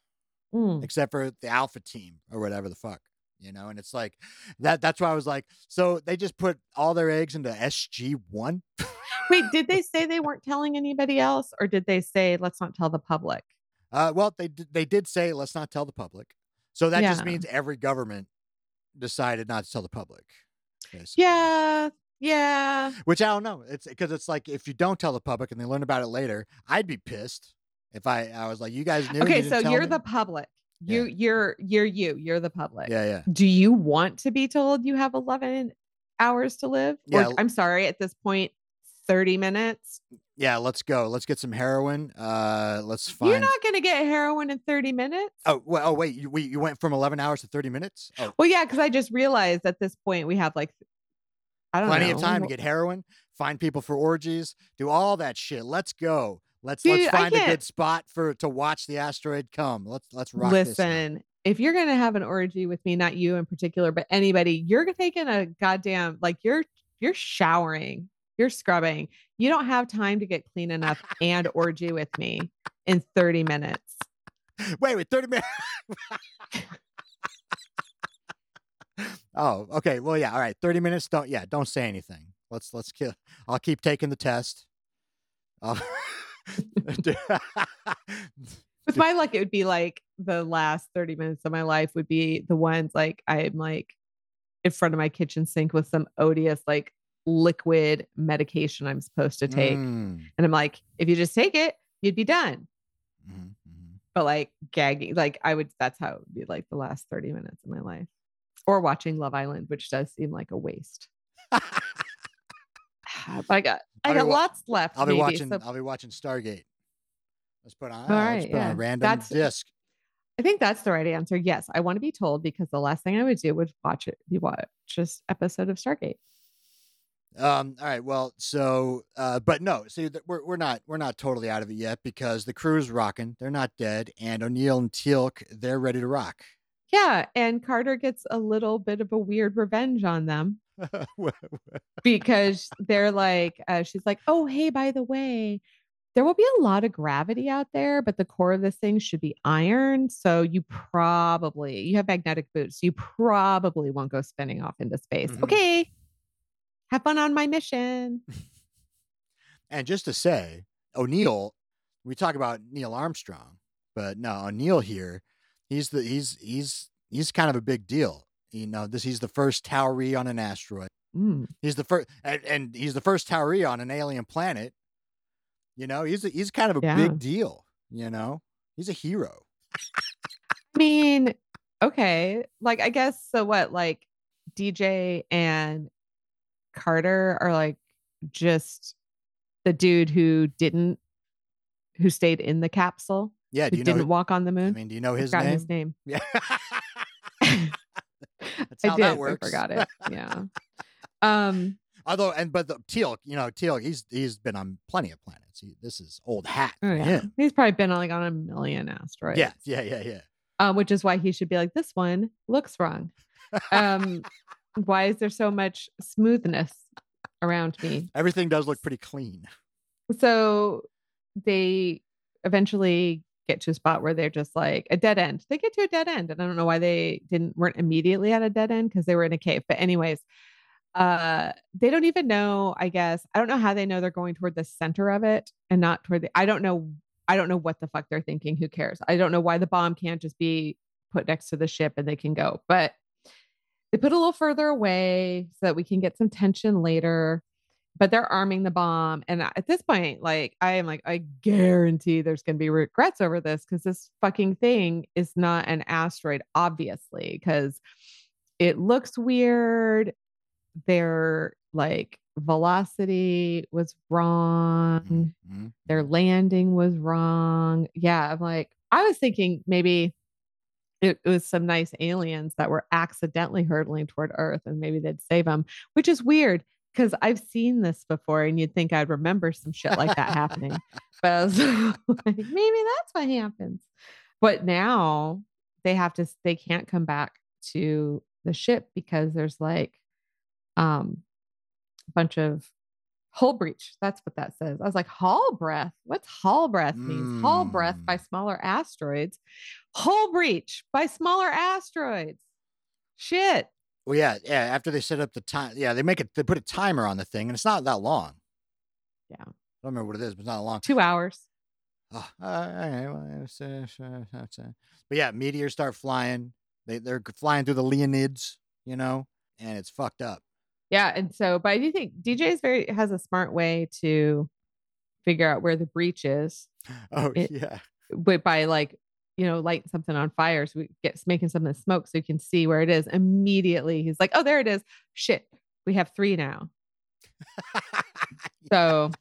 Mm. except for the Alpha team or whatever the fuck. You know, and it's like that. That's why I was like, so they just put all their eggs into SG one. Wait, did they say they weren't telling anybody else, or did they say let's not tell the public? Uh, well, they did, they did say let's not tell the public. So that just means every government decided not to tell the public. basically. Yeah, yeah. Which I don't know. It's because it's like if you don't tell the public and they learn about it later, I'd be pissed if I I was like, you guys knew. okay didn't so you're me?" the public Yeah. you you're you're you you're the public yeah yeah do you want to be told you have 11 hours to live Yeah, or i'm sorry at this point 30 minutes yeah. Let's go. Let's get some heroin. Uh, let's find. you're not going to get heroin in 30 minutes Oh well. Oh wait. You we, you went from eleven hours to thirty minutes. Oh, well yeah because i just realized at this point we have like i don't plenty know of time to get heroin. Find people for orgies. Do all that shit. Let's go. Let's Dude, let's find a good spot for to watch the asteroid come. Let's let's rock this listen if you're going to have an orgy with me not you in particular but anybody you're taking a goddamn like you're you're showering you're scrubbing you don't have time to get clean enough and orgy with me in 30 minutes Wait, wait, 30 minutes. oh, okay. Well, yeah. All right. 30 minutes. Don't, yeah, don't say anything. Let's, let's kill. I'll keep taking the test. Oh, I'll- with my luck it would be like the last 30 minutes of my life would be the ones like i'm like in front of my kitchen sink with some odious like liquid medication i'm supposed to take Mm, and i'm like if you just take it you'd be done mhm, mhm. but like gagging. Like I would. That's how it would be like the last thirty minutes of my life, or watching Love Island, which does seem like a waste. I got I got wa- lots left. I'll be maybe, watching. so- I'll be watching Stargate. Let's put on. All right, put on yeah. a random That's- disc. I think that's the right answer. Yes, I want to be told because the last thing I would do would watch it. Be watch just episode of Stargate. Um. All right. Well. So. Uh. But no. See, we're we're not we're not totally out of it yet because the crew's rocking. They're not dead, and O'Neill and Teal'c they're ready to rock. Yeah, and Carter gets a little bit of a weird revenge on them because they're like, uh, she's like, oh, hey, by the way, there will be a lot of gravity out there, but the core of this thing should be iron. So you probably, you have magnetic boots. You probably won't go spinning off into space. Mhm. Okay. Have fun on my mission. and just to say, O'Neill, we talk about Neil Armstrong, but no, O'Neill here, he's the he's he's he's kind of a big deal. You know, this he's the first Tauri on an asteroid. Mm. He's the first, and, and he's the first Tauri on an alien planet. You know, he's a, he's kind of a Yeah. big deal. You know, he's a hero. I mean, okay. Like, I guess so. What, like, DJ and Carter are like just the dude who didn't, who stayed in the capsule, Yeah, who do you didn't walk on the moon? I mean, do you know his name? his name. Yeah, that's I how did. that I works. forgot it. Yeah. um. Although, and but the Teal'c, you know, Teal'c, he's he's been on plenty of planets. He, this is old hat. Oh yeah. him. He's probably been on like on a million asteroids. Yeah, yeah, yeah, yeah. Um, which is why he should be like, this one looks wrong. Um, why is there so much smoothness around me? Everything does look pretty clean. so they eventually get to a spot where they're just like a dead end. They get to a dead end, and I don't know why they didn't weren't immediately at a dead end because they were in a cave. But anyways, uh, they don't even know. I guess I don't know how they know they're going toward the center of it and not toward the. I don't know. I don't know what the fuck they're thinking. Who cares? I don't know why the bomb can't just be put next to the ship and they can go. But they put a little further away so that we can get some tension later but they're arming the bomb. And at this point, like, I am like, I guarantee there's going to be regrets over this because this fucking thing is not an asteroid, obviously, because it looks weird. Their like velocity was wrong. Mhm. Their landing was wrong. Yeah. I'm like, I was thinking maybe it, was some nice aliens that were accidentally hurtling toward Earth and maybe they'd save them, which is weird because I've seen this before and you'd think I'd remember some shit like that happening. But I was like, maybe that's what happens. But now they have to, they can't come back to the ship because there's like um a bunch of hull breach. That's what that says. I was like, hull breath. What's hull breath means? Hull breath by Mm. smaller asteroids. Hull breach by smaller asteroids. Shit. Well, yeah, yeah. After they set up the time, yeah, they make it. They put a timer on the thing, and it's not that long. Yeah. I don't remember what it is, but it's not long. Two hours. Oh, all right, well, it's, it's, but yeah, meteors start flying. They they're flying through the Leonids, you know, and it's fucked up. Yeah. And so, but I do think DJ is very has a smart way to figure out where the breach is. Oh It- yeah, but by like you know lighting something on fire so we get making something smoke so you can see where it is immediately he's like oh there it is shit we have three now so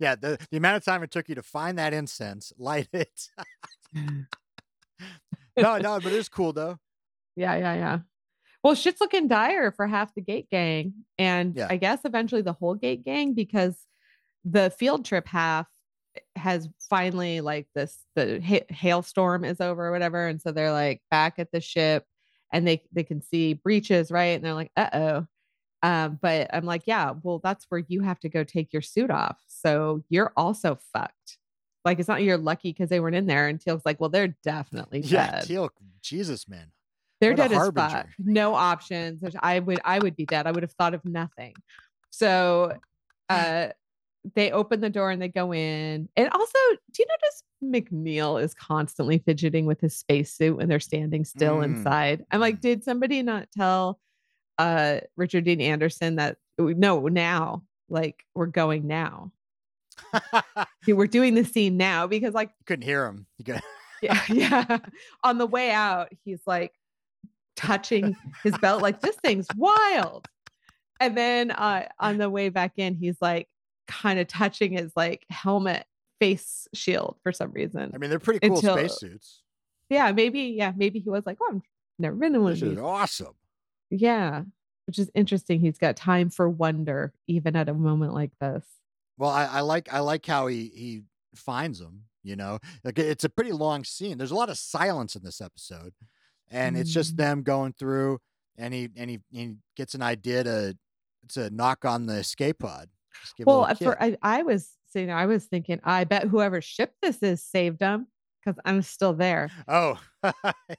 yeah. The the amount of time it took you to find that incense, light it. no, no, but it's cool though. yeah yeah yeah well shit's looking dire for half the gate gang and Yeah. i guess eventually the whole gate gang because the field trip half has finally like this the ha- hailstorm is over or whatever and so they're like back at the ship and they they can see breaches right and they're like uh-oh um but i'm like yeah well that's where you have to go take your suit off so you're also fucked like it's not you're lucky because they weren't in there and Teal'c's like well they're definitely Yeah, dead Teal'c, Jesus, man. They're What dead as fuck. No options. I would I would be dead. I would have thought of nothing. So uh they open the door and they go in. And also, do you notice McNeil is constantly fidgeting with his spacesuit when they're standing still Mm. inside? I'm like, did somebody not tell uh Richard Dean Anderson that no, now, like we're going now. We're doing the scene now because like Couldn't hear him. You could- yeah, yeah. On the way out, he's like touching his belt, like this thing's wild. And then uh, on the way back in, he's like kind of touching his like helmet face shield for some reason. I mean, they're pretty cool Until- spacesuits. Yeah, maybe. Yeah, maybe he was like, "Oh, I've never been in one This of these." awesome. Yeah, which is interesting. He's got time for wonder, even at a moment like this. Well, I, I like I like how he he finds them. You know, like it's a pretty long scene. There's a lot of silence in this episode, and it's just Mm. them going through, and he and he, he gets an idea to to knock on the escape pod. Just give a Well, at. I, I was saying, I was thinking, I bet whoever shipped this is saved them because I'm still there. oh,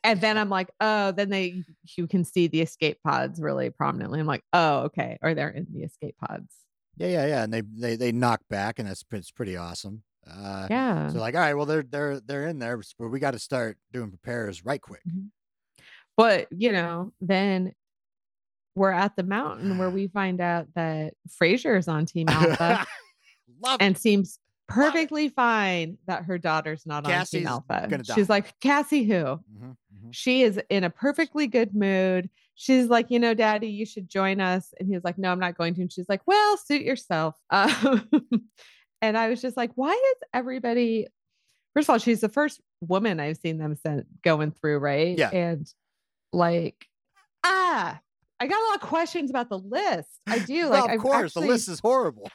And then I'm like, oh, then they you can see the escape pods really prominently. I'm like, oh, okay, or they're in the escape pods. yeah, yeah, yeah, and they they they knock back, and that's it's pretty awesome. Uh, Yeah. So like, all right, well they're they're they're in there, but we got to start doing prepares right quick. But you know, then we're at the mountain where we find out that Fraiser is on Team Alpha and seems it. perfectly fine that her daughter's not on Team Alpha. She's like, Cassie, who? Mhm, mhm. She is in a perfectly good mood. She's like, you know, Daddy, you should join us. And he's like, No, I'm not going to. And she's like, Well, suit yourself. Um, and I was just like, Why is everybody? First of all, she's the first woman I've seen them sent going through, right? Yeah. And like, ah, I got a lot of questions about the list. I do. well, Like, of I've course, the list is horrible.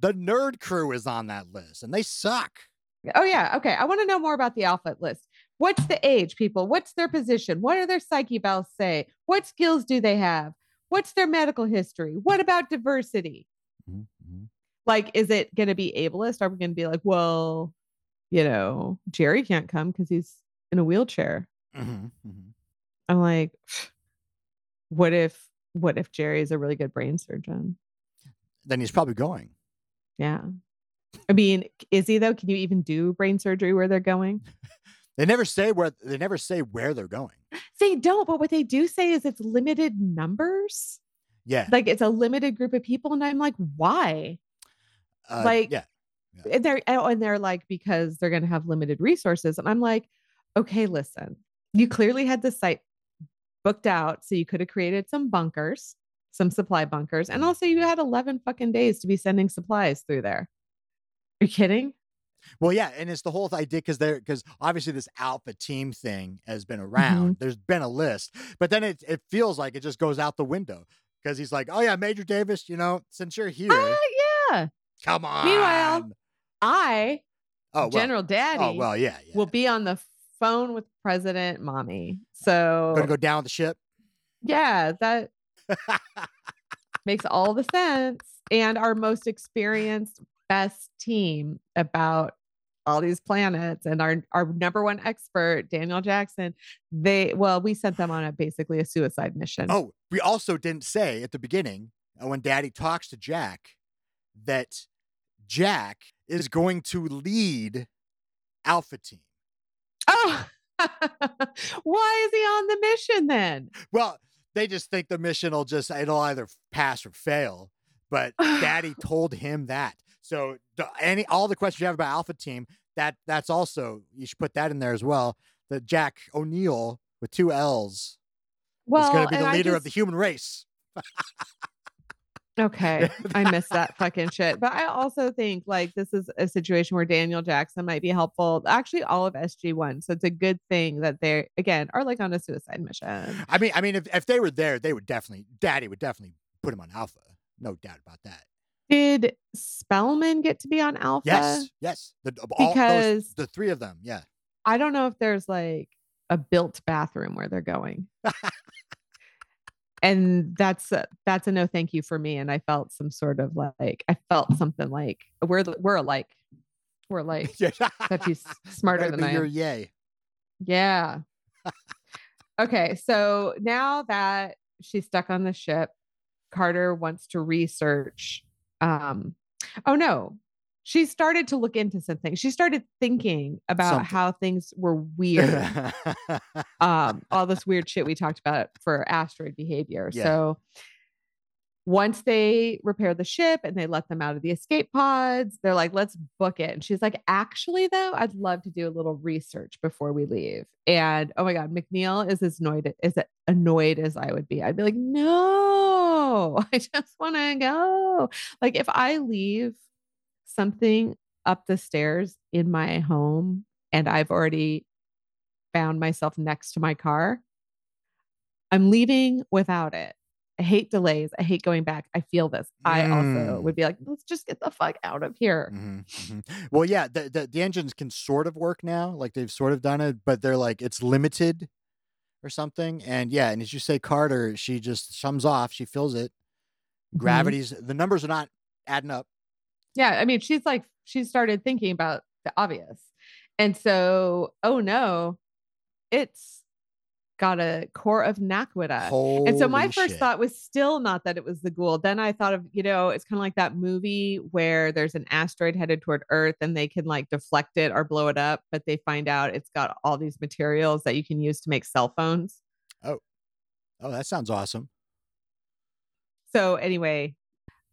The nerd crew is on that list, and they suck. Oh yeah. Okay. I want to know more about the alpha list. What's the age, people? What's their position? What do their psyche bells say? What skills do they have? What's their medical history? What about diversity? Mhm, mhm. Like, is it going to be ableist? Are we going to be like, well, you know, Jerry can't come because he's in a wheelchair? Mhm, mhm. I'm like, what if, what if Jerry is a really good brain surgeon? Then he's probably going. Yeah. I mean, is he though? Can you even do brain surgery where they're going? They never say where they never say where they're going. They don't, but what they do say is it's limited numbers. Yeah, Like it's a limited group of people. And I'm like, why? uh, like- yeah, And they're oh, and they're like, because they're gonna have limited resources. And I'm like, okay, listen, you clearly had the site booked out. So you could have created some bunkers, some supply bunkers. And also you had 11 fucking days to be sending supplies through there. Are you kidding? Well, yeah, and it's the whole idea because they're because obviously this alpha team thing has been around. There's been a list, but then it it feels like it just goes out the window because he's like, oh yeah, Major Davis, you know, since you're here, Ah, yeah. come on. Meanwhile, I, oh well, General Daddy, oh well, yeah, yeah. will be on the phone with President Mommy. So gonna go down the ship. yeah, that makes all the sense. And our most experienced, best team about all these planets and our our number one expert, Daniel Jackson, they well, we sent them on a basically a suicide mission. Oh, we also didn't say at the beginning uh, when Daddy talks to Jack that Jack is going to lead Alpha Team. Oh. Why is he on the mission then? Well, they just think the mission will just it'll either pass or fail. But Daddy told him that. So the, any all the questions you have about Alpha Team, that that's also you should put that in there as well. That Jack O'Neill with two L's Well, is going to be the leader of the human race. Okay, I miss that fucking shit. But I also think like this is a situation where Daniel Jackson might be helpful. Actually, all of SG One, so it's a good thing that they again are like on a suicide mission. I mean, I mean, if, if they were there, they would definitely Daddy would definitely put him on Alpha. No doubt about that. Did Spellman get to be on Alpha? Yes, yes. The all those, Because- the three of them, yeah. I don't know if there's like a built bathroom where they're going. and that's a, that's a no thank you for me. And I felt some sort of like I felt something like we're we're alike. We're alike. yeah. That she's smarter than I am. yay. Yeah. okay. So now that she's stuck on the ship, Carter wants to research. Um, oh no, she started to look into something. She started thinking about Something. how things were weird. um, all this weird shit we talked about for asteroid behavior. Yeah. So once they repair the ship and they let them out of the escape pods, they're like, let's book it. And she's like, actually, though, I'd love to do a little research before we leave. And oh my God, McNeil is as annoyed as annoyed as I would be. I'd be like, no, I just want to go. Like if I leave something up the stairs in my home and I've already found myself next to my car, I'm leaving without it. I hate delays. I hate going back. I feel this. I also Mm. would be like, let's just get the fuck out of here. Mhm, mhm. Well, yeah, the, the the engines can sort of work now, like they've sort of done it, but they're like it's limited or something. And yeah, and as you say, Carter, she just sums off, she fills it. Mhm. Gravity's the numbers are not adding up. Yeah. I mean, she's like, she started thinking about the obvious. And so, oh no, it's got a core of Naquadah. And so my Holy first shit. thought was still not that it was the Goa'uld. Then I thought of, you know, it's kind of like that movie where there's an asteroid headed toward Earth and they can like deflect it or blow it up, but they find out it's got all these materials that you can use to make cell phones. Oh oh, that sounds awesome. So anyway,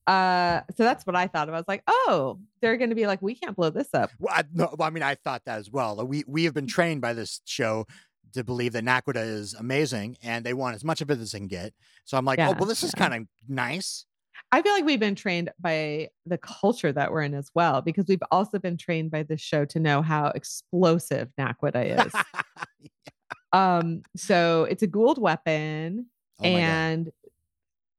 uh, so that's what I thought of. I was like, oh, they're gonna be like, we can't blow this up. Well, I, no, I mean, I thought that as well. We we have been trained by this show to believe that Naquadah is amazing, and they want as much of it as they can get. So I'm like, oh, well, this is kind of nice. I feel like we've been trained by the culture that we're in as well, because we've also been trained by this show to know how explosive Naquadah is. um, so it's a Goa'uld weapon, Oh my God.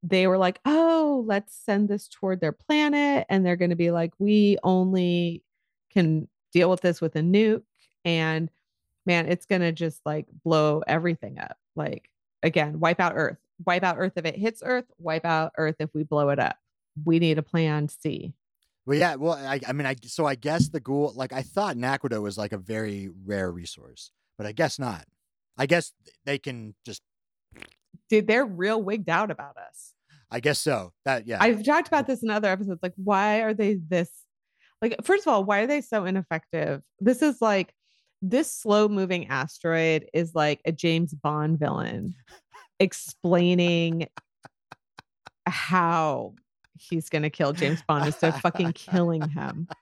They were like, "Oh, let's send this toward their planet," and they're going to be like, "We only can deal with this with a nuke," and man, it's going to just like blow everything up. Like again, wipe out Earth, wipe out Earth if it hits Earth, wipe out Earth if we blow it up. We need a plan C. Well, yeah. Well, I, I mean, I so I guess the Goa'uld, like I thought Naquadah was like a very rare resource, but I guess not. I guess they can just. Dude, they're real wigged out about us. I guess so. That yeah. I've talked about this in other episodes. Like, why are they this? Like, first of all, why are they so ineffective? This is like this slow moving asteroid is like a James Bond villain explaining how he's going to kill James Bond instead of fucking killing him.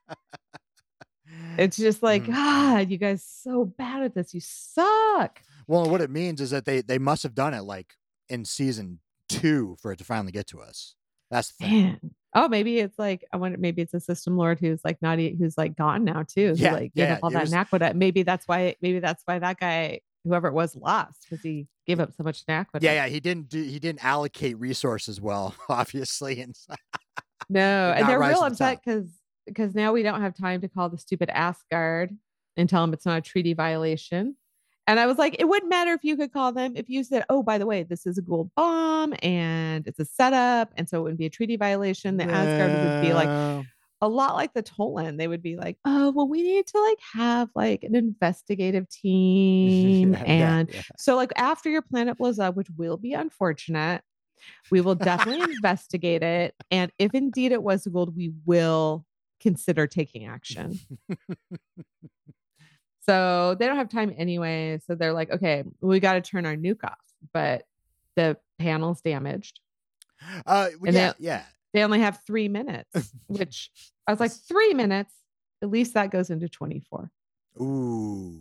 It's just like, Mm. God, you guys so bad at this. You suck. well, what it means is that they they must have done it like in season two for it to finally get to us. That's the thing. Man. Oh, maybe it's like I wonder. Maybe it's a system lord who's like not who's like gone now too. Yeah, like gave yeah, up all that was- Naquadah. Maybe that's why. Maybe that's why that guy, whoever it was, lost because he gave up so much Naquadah. Yeah, yeah. He didn't do. He didn't allocate resources well, obviously, and No, and they're real upset because because now we don't have time to call the stupid Asgard and tell them it's not a treaty violation. And I was like, it wouldn't matter if you could call them if you said, "Oh, by the way, this is a Goa'uld bomb and it's a setup, and so it wouldn't be a treaty violation." The Asgard would be like, a lot like the Tollan. They would be like, "Oh, well, we need to like have like an investigative team." Yeah, yeah, and yeah. so like after your planet blows up, which will be unfortunate, we will definitely investigate it. And if indeed it was Goa'uld, we will consider taking action. so they don't have time anyway. So they're like, okay, we got to turn our nuke off. But the panel's damaged. Uh, And yeah, that- yeah. They only have three minutes, which I was like, three minutes. At least that goes into 24. Ooh,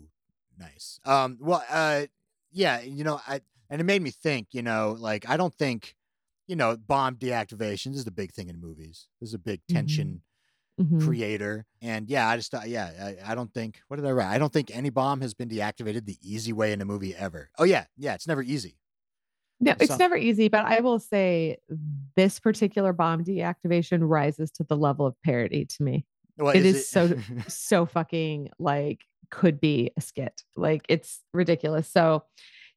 nice. Um, well, uh, yeah, you know, I and it made me think. You know, like I don't think, you know, bomb deactivation is a big thing in movies. This is a big tension Mhm. creator, and yeah, I just thought, yeah, I, I don't think. What did I write? I don't think any bomb has been deactivated the easy way in a movie ever. Oh yeah, yeah, it's never easy. No, it's Some- never easy, but I will say this particular bomb deactivation rises to the level of parody to me. Well, It is so- So fucking like could be a skit. Like it's ridiculous. So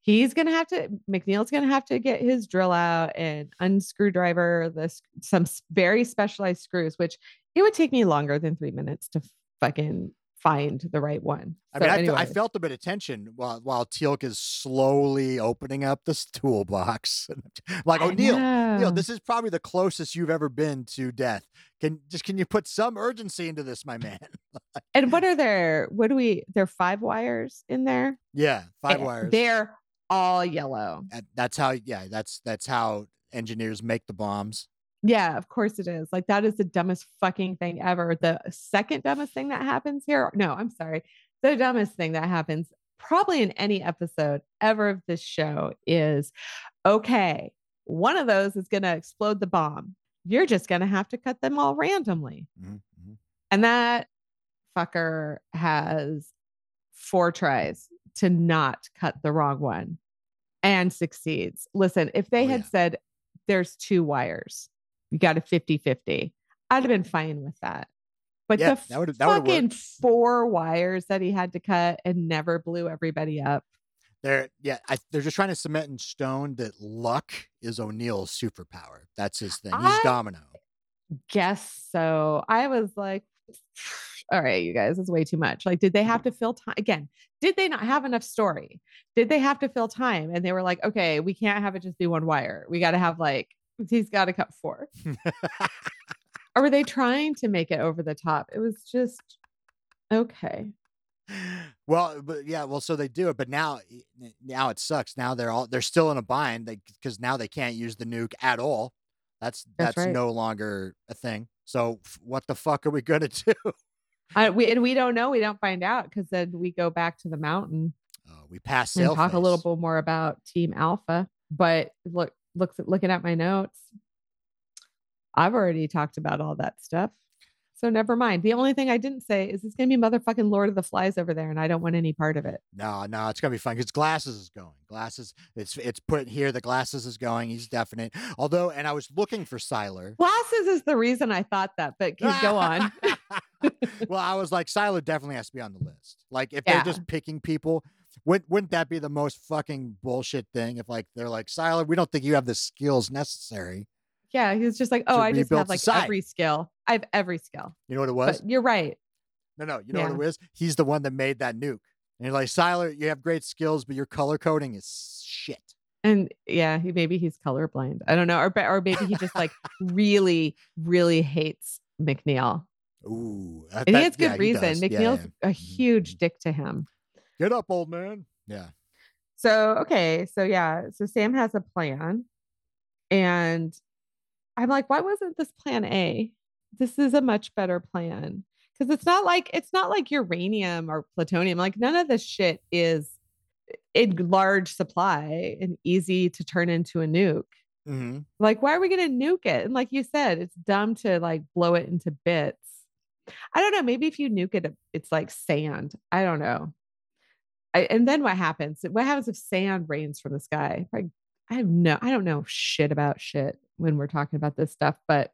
he's gonna have to McNeil's gonna have to get his drill out and unscrewdriver this some very specialized screws, which it would take me longer than three minutes to fucking find the right one. I So mean, I, fe- I felt a bit of tension while while Teal'c is slowly opening up this toolbox. like, oh, Neil, Neil, this is probably the closest you've ever been to death. Can just can you put some urgency into this, my man? and what are there? What do we? There are five wires in there. yeah, five Eh, wires. They're all yellow. Uh, That's how. Yeah, that's that's how engineers make the bombs. Yeah, of course it is. Like that is the dumbest fucking thing ever. The second dumbest thing that happens here. No, I'm sorry. The dumbest thing that happens probably in any episode ever of this show is okay, one of those is going to explode the bomb. You're just going to have to cut them all randomly. Mm-hmm. And that fucker has four tries to not cut the wrong one and succeeds. Listen, if they Oh, had yeah. said there's two wires, you got a 50 50, I'd have been fine with that. But Yeah, the that would've- that would've fucking worked. four wires that he had to cut and never blew everybody up. They're yeah, I, they're just trying to cement in stone that luck is O'Neill's superpower. That's his thing. He's I- Domino. Guess so. I was like, all right, you guys, it's way too much. Like, did they have to fill time again? Did they not have enough story? Did they have to fill time? And they were like, okay, we can't have it just be one wire. We got to have like, he's got to cut four. or were they trying to make it over the top? It was just okay. well, but yeah, well, so they do it, but now now it sucks. Now they're all they're still in a bind because now they can't use the nuke at all. That's That's that's, right. no longer a thing. So what the fuck are we gonna do? I, we, and we don't know. We don't find out because then we go back to the mountain Uh, we pass and sail. talk a little bit more about Team Alpha. But look, looks at looking at my notes, I've already talked about all that stuff. So never mind. The only thing I didn't say is it's gonna be motherfucking Lord of the Flies over there, and I don't want any part of it. No, no, it's gonna be fun because glasses is going. Glasses, it's it's put here. The glasses is going. He's definite. Although, and I was looking for Siler. Glasses is the reason I thought that, but go on. well, I was like, Siler definitely has to be on the list. Like, if Yeah. they're just picking people, wouldn't wouldn't that be the most fucking bullshit thing? If like they're like, Siler, we don't think you have the skills necessary. Yeah, he was just like, oh, I just have like society. every skill. I have every skill. You know what it was? But you're right. no, no, you know what yeah. it was? He's the one that made that nuke. And you're like, Siler, you have great skills, but your color coding is shit. And yeah, he maybe he's colorblind. I don't know, or or maybe he just like really, really hates McNeil, Ooh, I and he has good yeah, reason. does. Yeah, McNeil's yeah. a huge mhm. dick to him. Get up, old man. Yeah. So okay, so yeah, so Sam has a plan, and I'm like, why wasn't this plan A? This is a much better plan because it's not like it's not like uranium or plutonium. Like none of this shit is in large supply and easy to turn into a nuke. hmm Like, why are we going to nuke it? And like you said, it's dumb to like blow it into bits. I don't know. Maybe if you nuke it, it's like sand. I don't know. I, and then what happens? What happens if sand rains from the sky? Like, I have no, I don't know shit about shit when we're talking about this stuff. But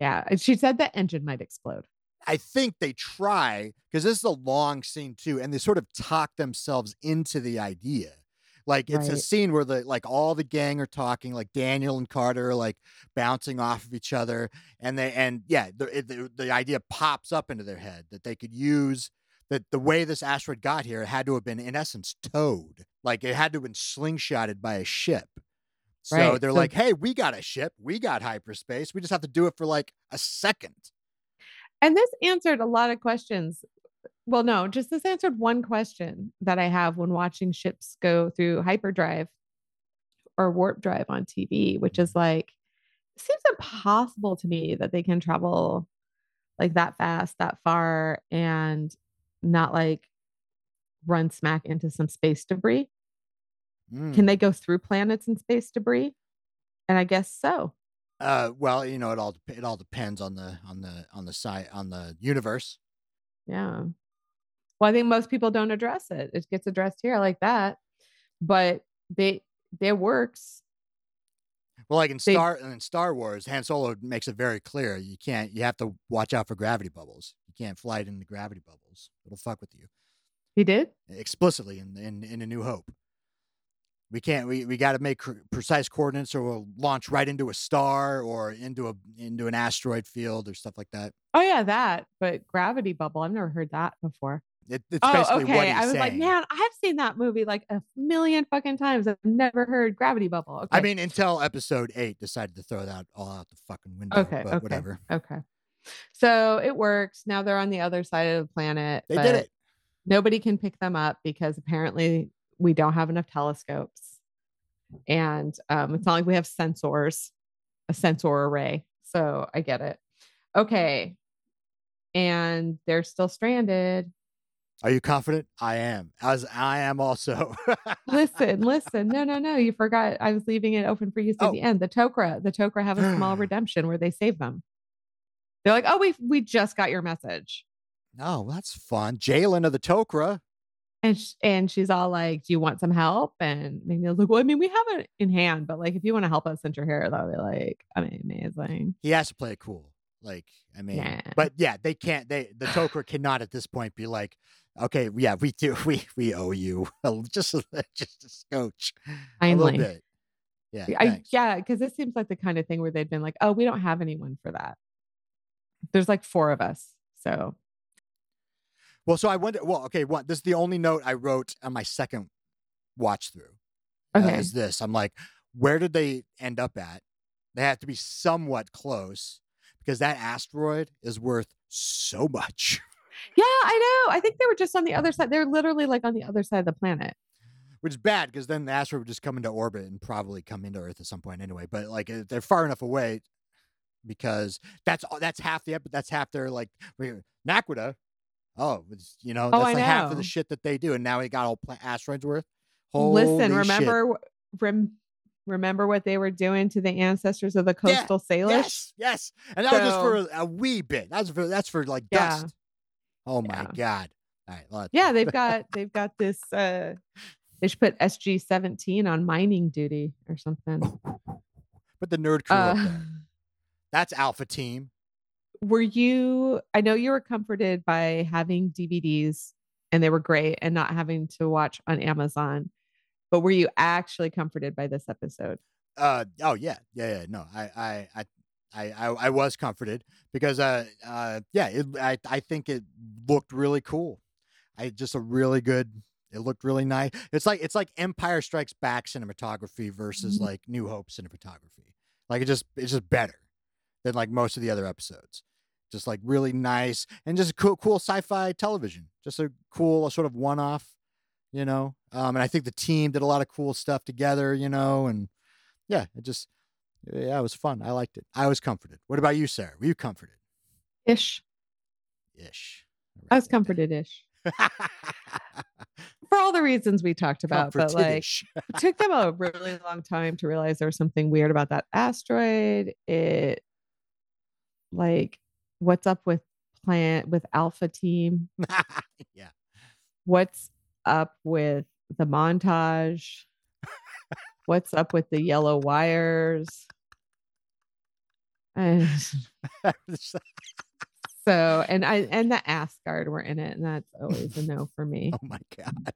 yeah, she said the engine might explode. I think they try because this is a long scene too, and they sort of talk themselves into the idea. Like it's a scene where the like all the gang are talking, like Daniel and Carter are like bouncing off of each other, and they and yeah, the it, the, the idea pops up into their head that they could use that the way this asteroid got here it had to have been in essence towed, like it had to have been slingshotted by a ship. So Right, they're so- like, "Hey, we got a ship, we got hyperspace, we just have to do it for like a second. And this answered a lot of questions. Well, no, just this answered one question that I have when watching ships go through hyperdrive or warp drive on TV, which is like, it seems impossible to me that they can travel like that fast, that far, and not like run smack into some space debris. Mm. Can they go through planets and space debris? And I guess so. Uh, well, you know, it all it all depends on the on the on the side on the universe. Yeah. Well, I think most people don't address it. It gets addressed here like that, but they it works. Well, like in They- Star in Star Wars, Han Solo makes it very clear you can't you have to watch out for gravity bubbles. You can't fly it into gravity bubbles. It'll fuck with you He did. explicitly in in, in A New Hope. We can't. We, we got to make cr- precise coordinates, or we'll launch right into a star or into a into an asteroid field or stuff like that. Oh yeah, that. But gravity bubble. I've never heard that before. It, it's Oh, basically what okay. he's I was like, man, I've seen that movie like a million fucking times. I've never heard gravity bubble. Okay. I mean, until episode eight decided to throw that all out the fucking window. okay, but okay, whatever. okay. So it works. Now they're on the other side of the planet. They but did it. Nobody can pick them up because apparently we don't have enough telescopes. And um, it's not like we have sensors, a sensor array. So I get it. Okay. And they're still stranded. Are you confident? I am. As I am also. listen, listen. No, no, no. You forgot. I was leaving it open for you to Oh. the end. The Tok'ra, the Tok'ra have a small redemption where they save them. They're like, oh, we we just got your message, oh, that's fun. Jalen of the Tok'ra. and sh- and she's all like, do you want some help? And McNeil's like, well, I mean, we have it in hand, but like, if you want to help us your hair, that would be like, I mean, amazing. He has to play it cool. Like, I mean, Yeah. but yeah, they can't. They the Tok'ra cannot at this point be like, okay, yeah, we do. We we owe you just a, just a scotch, a little bit. Yeah, I, thanks. yeah, because this seems like the kind of thing where they'd been like, oh, we don't have anyone for that. There's like four of us. So Well, so I wonder. Well, okay, one. This is the only note I wrote on my second watch through. uh, is this? I'm like, where did they end up at? They have to be somewhat close because that asteroid is worth so much. yeah, I know. I think they were just on the other side. They're literally like on the other side of the planet. Which is bad because then the asteroid would just come into orbit and probably come into Earth at some point anyway. But like uh, they're far enough away because that's that's half the that's half their like Naquadah. Oh, it's, you know Oh, that's I like half of the shit that they do, and now we got all pla- asteroids worth. Listen, Holy shit. remember rem, remember what they were doing to the ancestors of the Yeah, coastal sailors? Yes, yes, and that was just for a, wee bit. That's for that's for like Yeah. dust. Oh my Yeah. god! All right, well, Yeah, they've got they've got this uh they should put SG 17 on mining duty or something. But the nerd crew up Uh, there. That's Alpha Team. were you I know you were comforted by having DVDs and they were great and not having to watch on Amazon. But were you actually comforted by this episode? Uh oh yeah yeah yeah no I I I. I, I, I was comforted because uh uh yeah it, I I think it looked really cool. I just a really good. It looked really nice. It's like it's like Empire Strikes Back cinematography versus Mhm. like New Hope cinematography. Like it just it's just better than like most of the other episodes. Just like really nice and just cool cool sci-fi television. Just a cool sort of one-off, you know. Um, and I think the team did a lot of cool stuff together, you know, and yeah, it just yeah, it was fun. I liked it. I was comforted. What about you, Sarah? Were you comforted? Ish. Ish. I was comforted ish. For all the reasons we talked about, but like it took them a really long time to realize there was something weird about that asteroid. It like what's up with plant with Alpha Team? yeah. What's up with the montage? What's up with the yellow wires? And so and I and the Asgard were in it, and that's always a no for me. oh my god.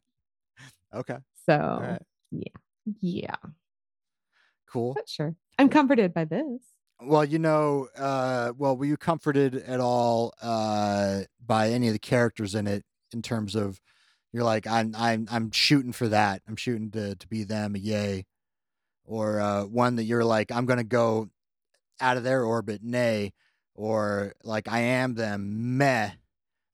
Okay. So yeah, yeah. Cool. But sure. I'm comforted by this. Well, you know, uh, well, were you comforted at all uh, by any of the characters in it in terms of you're like, I'm I'm I'm shooting for that. I'm shooting to to be them, yay. Or uh, one that you're like, I'm gonna go out of their orbit, nay, or like I am them, meh.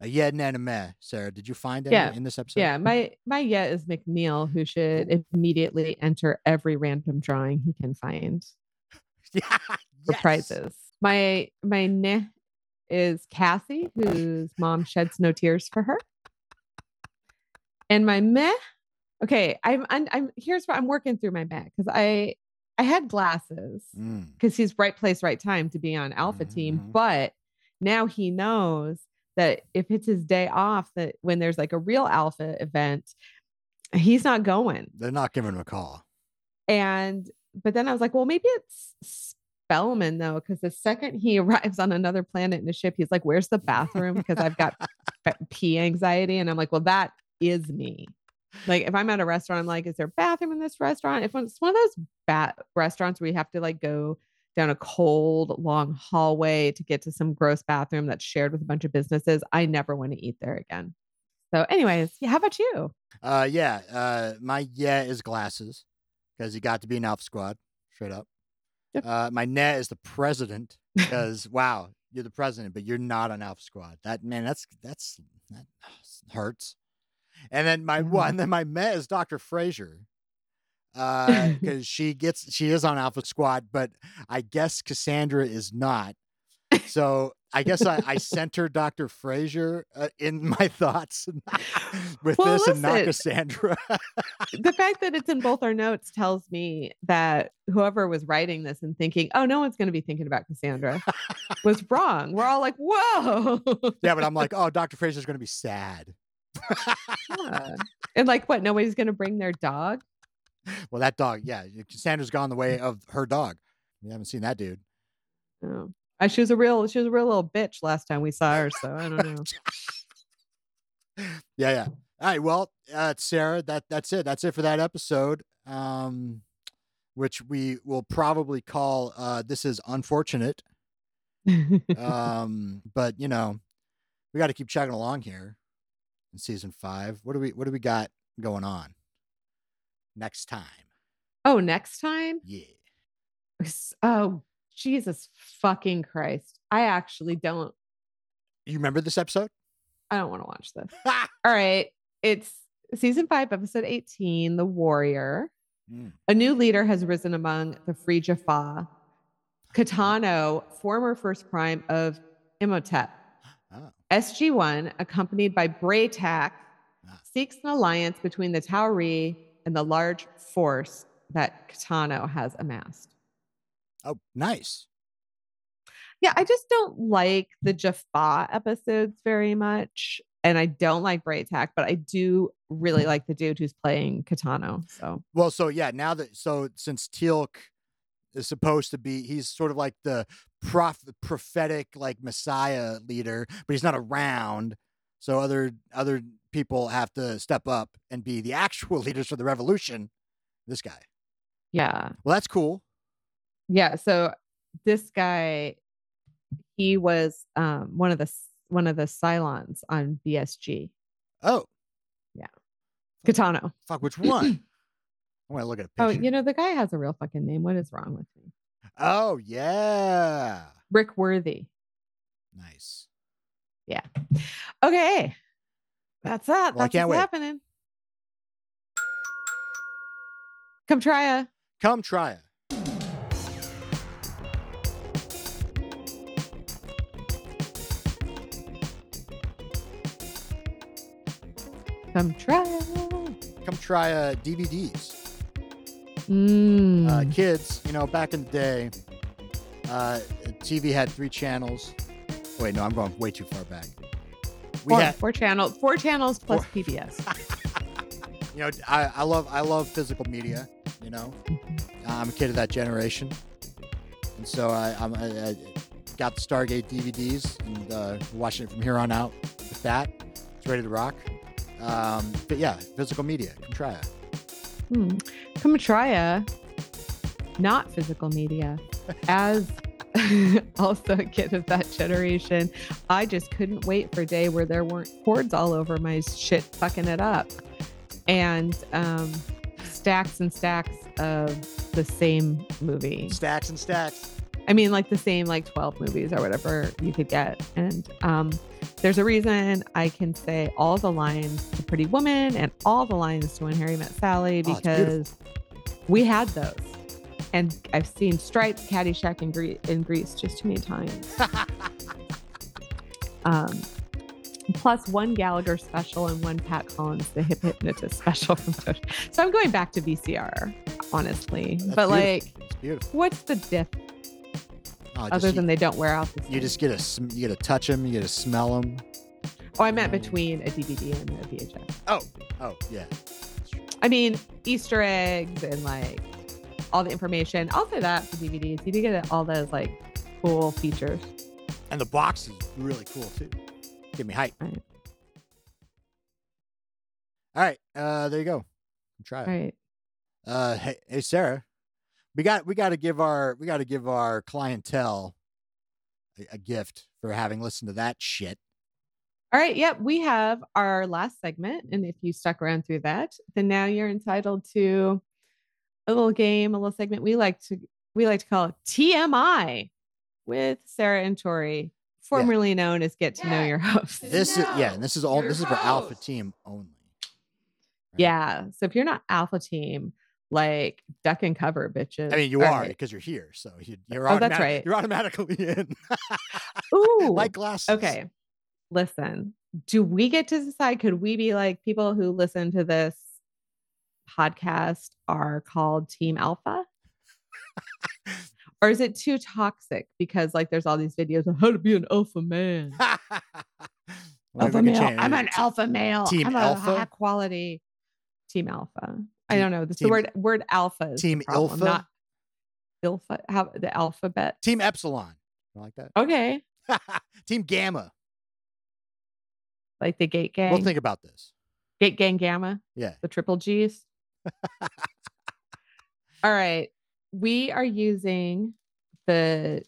A yeah, nah, and a meh. Sarah, did you find any Yeah. in this episode? Yeah, my my yet is McNeil, who should immediately enter every random drawing he can find yeah. yes. prizes. My my neh is Cassie, whose mom sheds no tears for her. And my meh, okay, I'm I'm, I'm here's what I'm working through my meh because I I had glasses Mm. because he's right place, right time to be on Alpha Team. Mhm. But now he knows that if it's his day off, that when there's like a real Alpha event, he's not going. They're not giving him a call. And but then I was like, well, maybe it's Spellman though, because the second he arrives on another planet in a ship, he's like, "Where's the bathroom?" Because I've got pee anxiety, and I'm like, well, that is me. Like if I'm at a restaurant, I'm like, is there a bathroom in this restaurant? If it's one of those bat restaurants where you have to like go down a cold, long hallway to get to some gross bathroom that's shared with a bunch of businesses, I never want to eat there again. So, anyways, yeah, how about you? Uh, yeah. Uh, my yeah is glasses because he got to be an Alpha Squad, straight up. Yep. Uh, my net is the president because wow, you're the president, but you're not on Alpha Squad. That man, that's that's that hurts. And then my Yeah. one, then my met is Doctor Fraiser. because she gets she is on Alpha Squad, but I guess Cassandra is not. So I guess I, I sent her Dr. Fraiser uh, in my thoughts with Well, this and not. Cassandra. the fact that it's in both our notes tells me that whoever was writing this and thinking, oh, no one's going to be thinking about Cassandra was wrong. We're all like, whoa. yeah, but I'm like, oh, Dr. Fraiser's going to be sad. Yeah. And like, what? Nobody's going to bring their dog? Well, that dog, yeah, Cassandra's gone the way of her dog. We haven't seen that dude. Oh. She was a real, she was a real little bitch last time we saw her. So I don't know. yeah, yeah. All right. Well, uh, Sarah, that that's it. That's it for that episode. Um, which we will probably call uh, "This is unfortunate." Um, but you know, we got to keep chugging along here in season five. What do we What do we got going on next time? oh, next time? Yeah. Oh, Jesus fucking Christ. I actually don't, You remember this episode? I don't want to watch this. All right. It's season five, episode 18, The Warrior. Mm. A new leader has risen among the Free Jaffa. K'tano, former first prime of Imhotep. Oh. SG1, accompanied by Bra'tac, Ah. seeks an alliance between the Tau'ri and the large force that K'tano has amassed. Oh, nice. Yeah, I just don't like the Jaffa episodes very much. And I don't like Bra'tac, but I do really like the dude who's playing K'tano. So Well, so yeah, now that so since Teal'c is supposed to be, he's sort of like the prof, prophetic like Messiah leader, but he's not around. So other other people have to step up and be the actual leaders for the revolution. This guy. yeah. Well, that's cool. Yeah. So this guy, he was um one of the one of the Cylons on BSG. Oh, yeah, K'tano. fuck, which one? I want to look at a Oh, you know, the guy has a real fucking name. What is wrong with me? Oh, yeah. Rick Worthy. Nice. Yeah. Okay. That's that. Well, That's what's wait. happening. Come try a Come try it. Come try. Come try uh, DVDs. Mm. uh, kids, you know, back in the day, uh, TV had three channels. Wait, no, I'm going way too far back. We four, had, four channels, four channels plus Four- PBS. you know, I, I love, I love physical media. You know, I'm a kid of that generation, and so I, I'm, I, I got the Stargate DVDs and uh, watching it from here on out. With that, it's ready to rock. Um, but yeah, physical media. Come try it. Hmm. Come try a not physical media. As also a kid of that generation, I just couldn't wait for a day where there weren't cords all over my shit fucking it up. And um, stacks and stacks of the same movie. Stacks and stacks. I mean, like the same like 12 movies or whatever you could get. And um, there's a reason I can say all the lines to Pretty Woman and all the lines to When Harry Met Sally Oh, because we had those. And I've seen Stripes, Caddyshack, and, Gre- and Grease just too many times. Um, plus one Gallagher special and one Pat Collins, the hip hypnotist special from. So I'm going back to VCR, honestly. That's but beautiful. like, what's the diff Oh, just other you- than they don't wear out the You just get to sm- you get to touch them, you get to smell them. Oh, I meant between a DVD and a VHS. Oh oh yeah, I mean, Easter eggs and like all the information. I'll say that for DVDs. You do get all those like cool features. and the box is really cool too. Give me hype. Right. All right, uh, there you go. Try it. Right. Uh, hey, hey, Sarah, we got we got to give our we got to give our clientele a, a gift for having listened to that shit. All right. Yep. We have our last segment. And if you stuck around through that, then now you're entitled to a little game, a little segment we like to we like to call TMI with Sarah and Tori, formerly known as Get to Know Your Host. This is yeah, and this is all Your this is for Alpha. Team only. right? Yeah. So if you're not Alpha Team, like duck and cover, bitches. I mean, you All are right. because you're here, so you, uh, you're Oh, that's right. You're automatically in. Ooh. like glasses. Okay. Listen, do we get to decide? Could we be like people who listen to this podcast are called Team Alpha? or is it too toxic because like there's all these videos of how to be an alpha man? Alpha male. I'm an alpha male. Team I'm a high quality team alpha. I don't know. This team- the word word alpha is Team problem, Alpha? not alpha. How the alphabet? Team Epsilon. I like that. Okay, Team Gamma. like the gate gang, We'll think about this. gate gang gamma. Yeah. the triple G's. All right. We are using the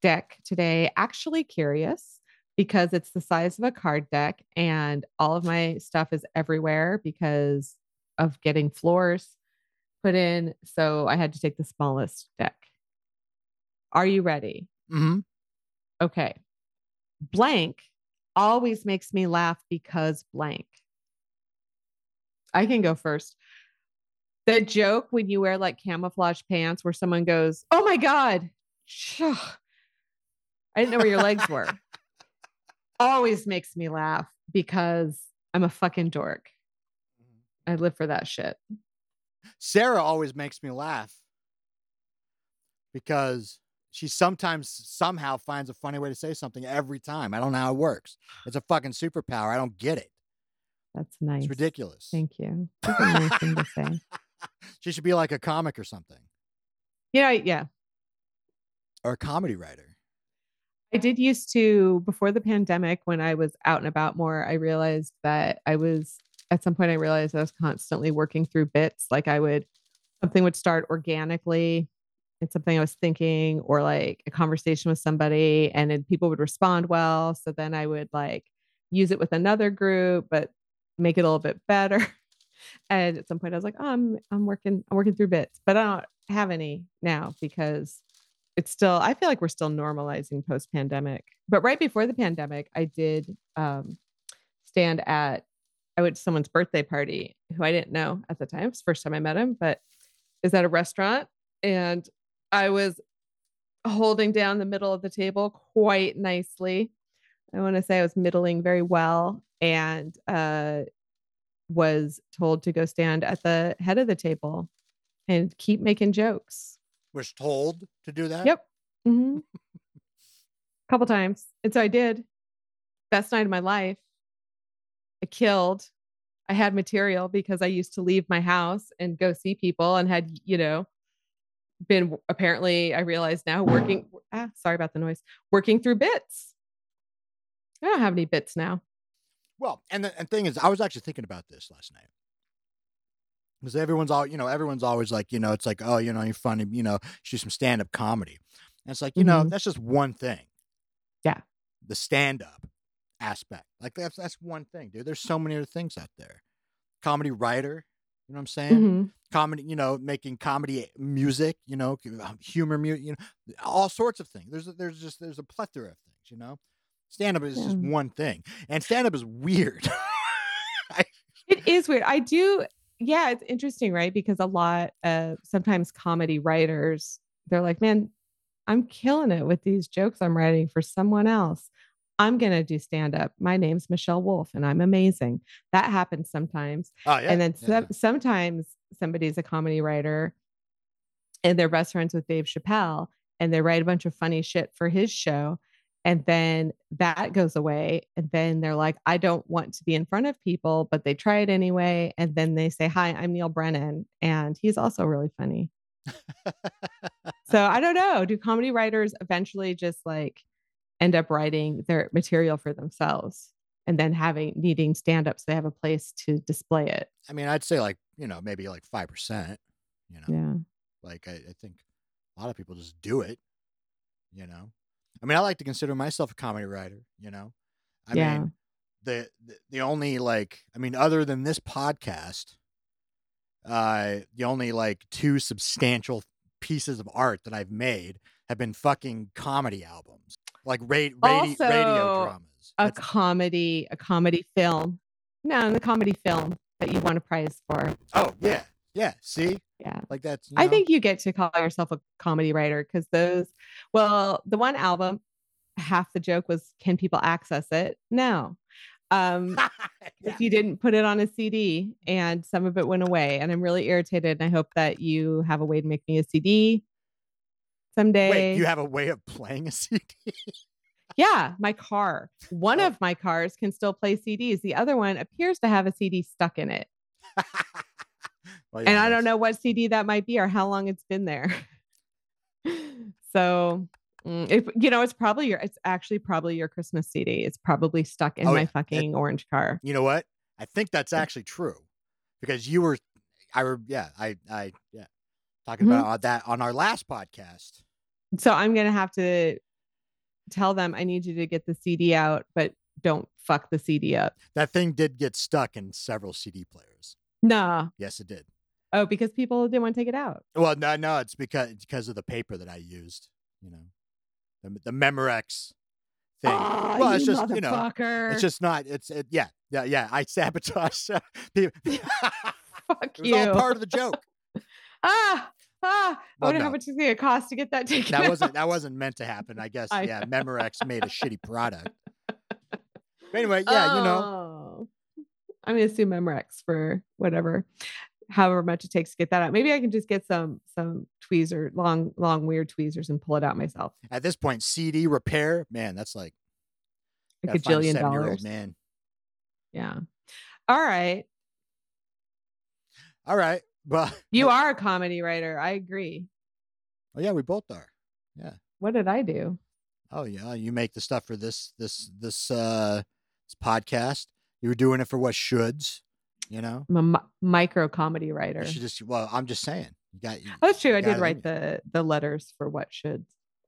deck today. Actually, curious because it's the size of a card deck and all of my stuff is everywhere because of getting floors put in. So I had to take the smallest deck. Are you ready? hmm Okay. Blank always makes me laugh because blank. I can go first. The joke when you wear like camouflage pants where someone goes, Oh my God. I didn't know where your legs were. Always makes me laugh because I'm a fucking dork. I live for that shit. Sarah always makes me laugh because she sometimes somehow finds a funny way to say something every time. I don't know how it works. It's a fucking superpower. I don't get it. That's nice. It's ridiculous. Thank you. That's a nice thing to say. she should be like a comic or something Yeah, yeah. or a comedy writer. I did used to before the pandemic when I was out and about more, I realized that I was at some point I realized I was constantly working through bits. Like I would something would start organically. It's something I was thinking, or like a conversation with somebody, and then people would respond well. So then I would like use it with another group, but make it a little bit better. And at some point I was like, oh, I'm I'm working, I'm working through bits, but I don't have any now because it's still i feel like we're still normalizing post pandemic but right before the pandemic i did um, stand at i went to someone's birthday party who i didn't know at the time it's the first time i met him but is at a restaurant and i was holding down the middle of the table quite nicely i want to say i was middling very well and uh, was told to go stand at the head of the table and keep making jokes Was told to do that. Yep. hmm couple times. And so I did. Best night of my life. I killed. I had material because I used to leave my house and go see people and had, you know, been apparently, I realize now working. Ah, sorry about the noise. Working through bits. I don't have any bits now. Well, and the and thing is, I was actually thinking about this last night. Because everyone's all, you know, everyone's always like, you know, it's like, oh, you know, you're funny, you know, do some stand up comedy. And it's like, you know, Mhm. that's just one thing. Yeah. The stand up aspect. Like that's that's one thing, dude. There's so many other things out there. Comedy writer, you know what I'm saying? Mhm. Comedy, you know, making comedy music, you know, um, humor music, you know, all sorts of things. There's a, there's just there's a plethora of things, you know. Stand up is just one thing. And stand up is weird. I- It is weird. I do. Yeah, it's interesting, right? Because a lot of sometimes comedy writers, they're like, man, I'm killing it with these jokes I'm writing for someone else. I'm going to do stand up. My name's Michelle Wolf and I'm amazing. That happens sometimes. oh yeah. and then yeah. some, sometimes somebody's a comedy writer and they're best friends with Dave Chappelle and they write a bunch of funny shit for his show. And then that goes away. And then they're like, I don't want to be in front of people, but they try it anyway. And then they say, Hi, I'm Neal Brennan. And he's also really funny. So I don't know. Do comedy writers eventually just like end up writing their material for themselves and then having needing stand up so they have a place to display it? I mean, I'd say like, you know, maybe like 5%, you know, Yeah. like I, I think a lot of people just do it, you know. I mean, I like to consider myself a comedy writer, you know. I Yeah. mean, the, the the only like, I mean, other than this podcast, uh, the only like two substantial pieces of art that I've made have been fucking comedy albums, like ra- radi- radio Also, dramas. a That's- comedy, a comedy film. No, the comedy film that you won a prize for. oh yeah, yeah. See, Yeah. Like that's. you I think you get to call yourself a comedy writer because those, well, the one album, half the joke was, can people access it? No. Um, Yeah. if you didn't put it on a CD and some of it went away. And I'm really irritated. And I hope that you have a way to make me a CD someday. Wait, you have a way of playing a CD? yeah, my car. One Oh. of my cars can still play CDs. The other one appears to have a CD stuck in it. Well, and I don't know what CD that might be or how long it's been there. so, mm, if you know, it's probably your, it's actually probably your Christmas CD. It's probably stuck in Oh, my yeah. It- fucking orange car. You know what? I think that's actually true because you were, I were, yeah, I, I, yeah, talking Mm-hmm. about that on our last podcast. So I'm gonna have to tell them I need you to get the CD out, but don't fuck the CD up. That thing did get stuck in several CD players. Nah. Yes, it did. Oh, because people didn't want to take it out. Well, no, no, it's because it's because of the paper that I used. You know, the the Memorex thing. Ah, well, you it's just you know, it's just not. It's it, yeah, yeah, yeah. I sabotage. people. it fuck was you. all part of the joke. Ah, ah. I Well, wonder no. how much it's gonna cost to get that taken That out. wasn't that wasn't meant to happen. I guess. I yeah, know. Memorex made a shitty product. But anyway, yeah, you know, Oh. I'm gonna sue Memorex for whatever, however much it takes to get that out. Maybe I can just get some some tweezer, long, long, weird tweezers and pull it out myself. at this point, CD repair, man, that's like Like a gotta find jillion seven-year-old dollars. Man. Yeah. All right. All right, well, You are a comedy writer. I agree. Oh yeah, we both are. Yeah. What did I do? Oh yeah, you make the stuff for this this this uh this podcast. You were doing it for what shoulds, you know. I'm a mi- micro comedy writer. You should just well, I'm just saying. You got. You, Oh, that's true. I did write the the letters for what should.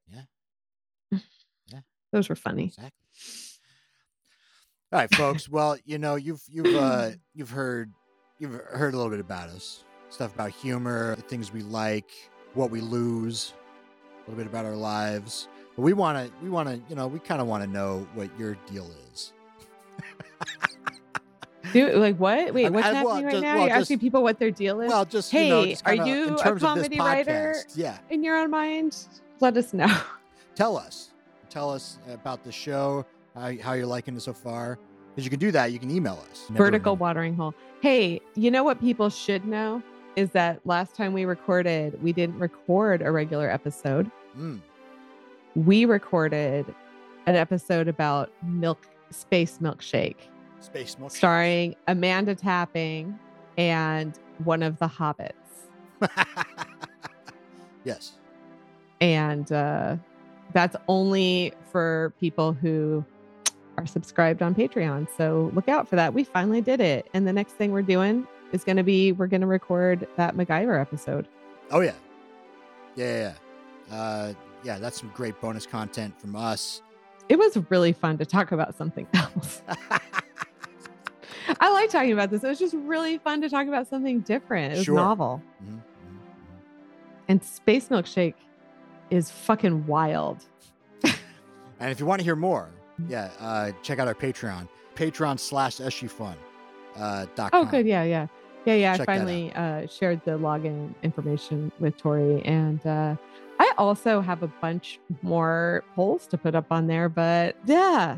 Yeah. Yeah. Those were funny. Exactly. All right, folks. Well, you know, you've you've uh you've heard you've heard a little bit about us. Stuff about humor, the things we like, what we lose, a little bit about our lives. But we want to we want to, you know, we kind of want to know what your deal is. Do like what? Wait, what's I- well, happening right just- now? well, You're just- asking people what their deal is Well, just you know, Hey, just are you a terms of this comedy writer? podcast. Yeah, in your own mind. Let us know. tell us, tell us about the show, how, how you're liking it so far. Because you can do that, you can email us. Vertical watering hole. Hey, you know what people should know is that last time we recorded, we didn't record a regular episode. Mm. We recorded an episode about milk space milkshake. Space milk. starring Amanda Tapping and one of the hobbits. yes. And uh, that's only for people who are subscribed on Patreon. So look out for that. We finally did it. And the next thing we're doing is going to be we're going to record that MacGyver episode. Oh yeah. Yeah, yeah. yeah. Uh, yeah, that's some great bonus content from us. It was really fun to talk about something else. I like talking about this. It was just really fun to talk about something different. It was Sure. novel. Mhm, mhm, And Space Milkshake is fucking wild. And if you want to hear more, yeah, uh, check out our Patreon, Patreon slash SUFun. Uh, dot Oh, good. Yeah, yeah, yeah, yeah. I finally uh, shared the login information with Tori, and uh, I also have a bunch more polls to put up on there. But yeah,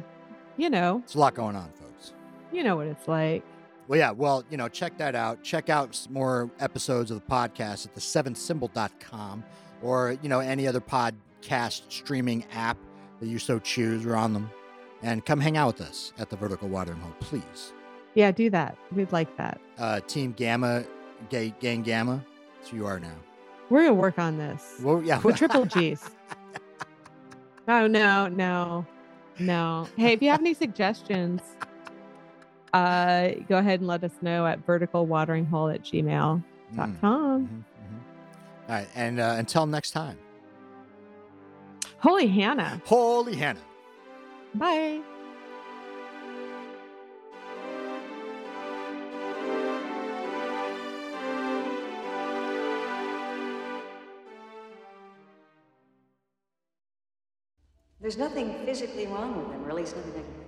you know, It's a lot going on, folks. you know what it's like. Well, yeah, well, you know, check that out. Check out more episodes of the podcast at the seventhsymbol.com or, you know, any other podcast streaming app that you so choose. We're on them. And come hang out with us at the Vertical Watering Hole, please. Yeah, do that. We'd like that. Uh, Team Gamma, Gay, Gang Gamma. That's who you are now. We're gonna work on this. Well, yeah. The triple G's. Oh no, no, no. Hey, if you have any suggestions, uh, go ahead and let us know at verticalwateringhole at gmail.com. Mm, mhm, mhm. All right. And uh, until next time, Holy Hannah. holy Hannah. Bye. There's nothing physically wrong with them, really. It's nothing like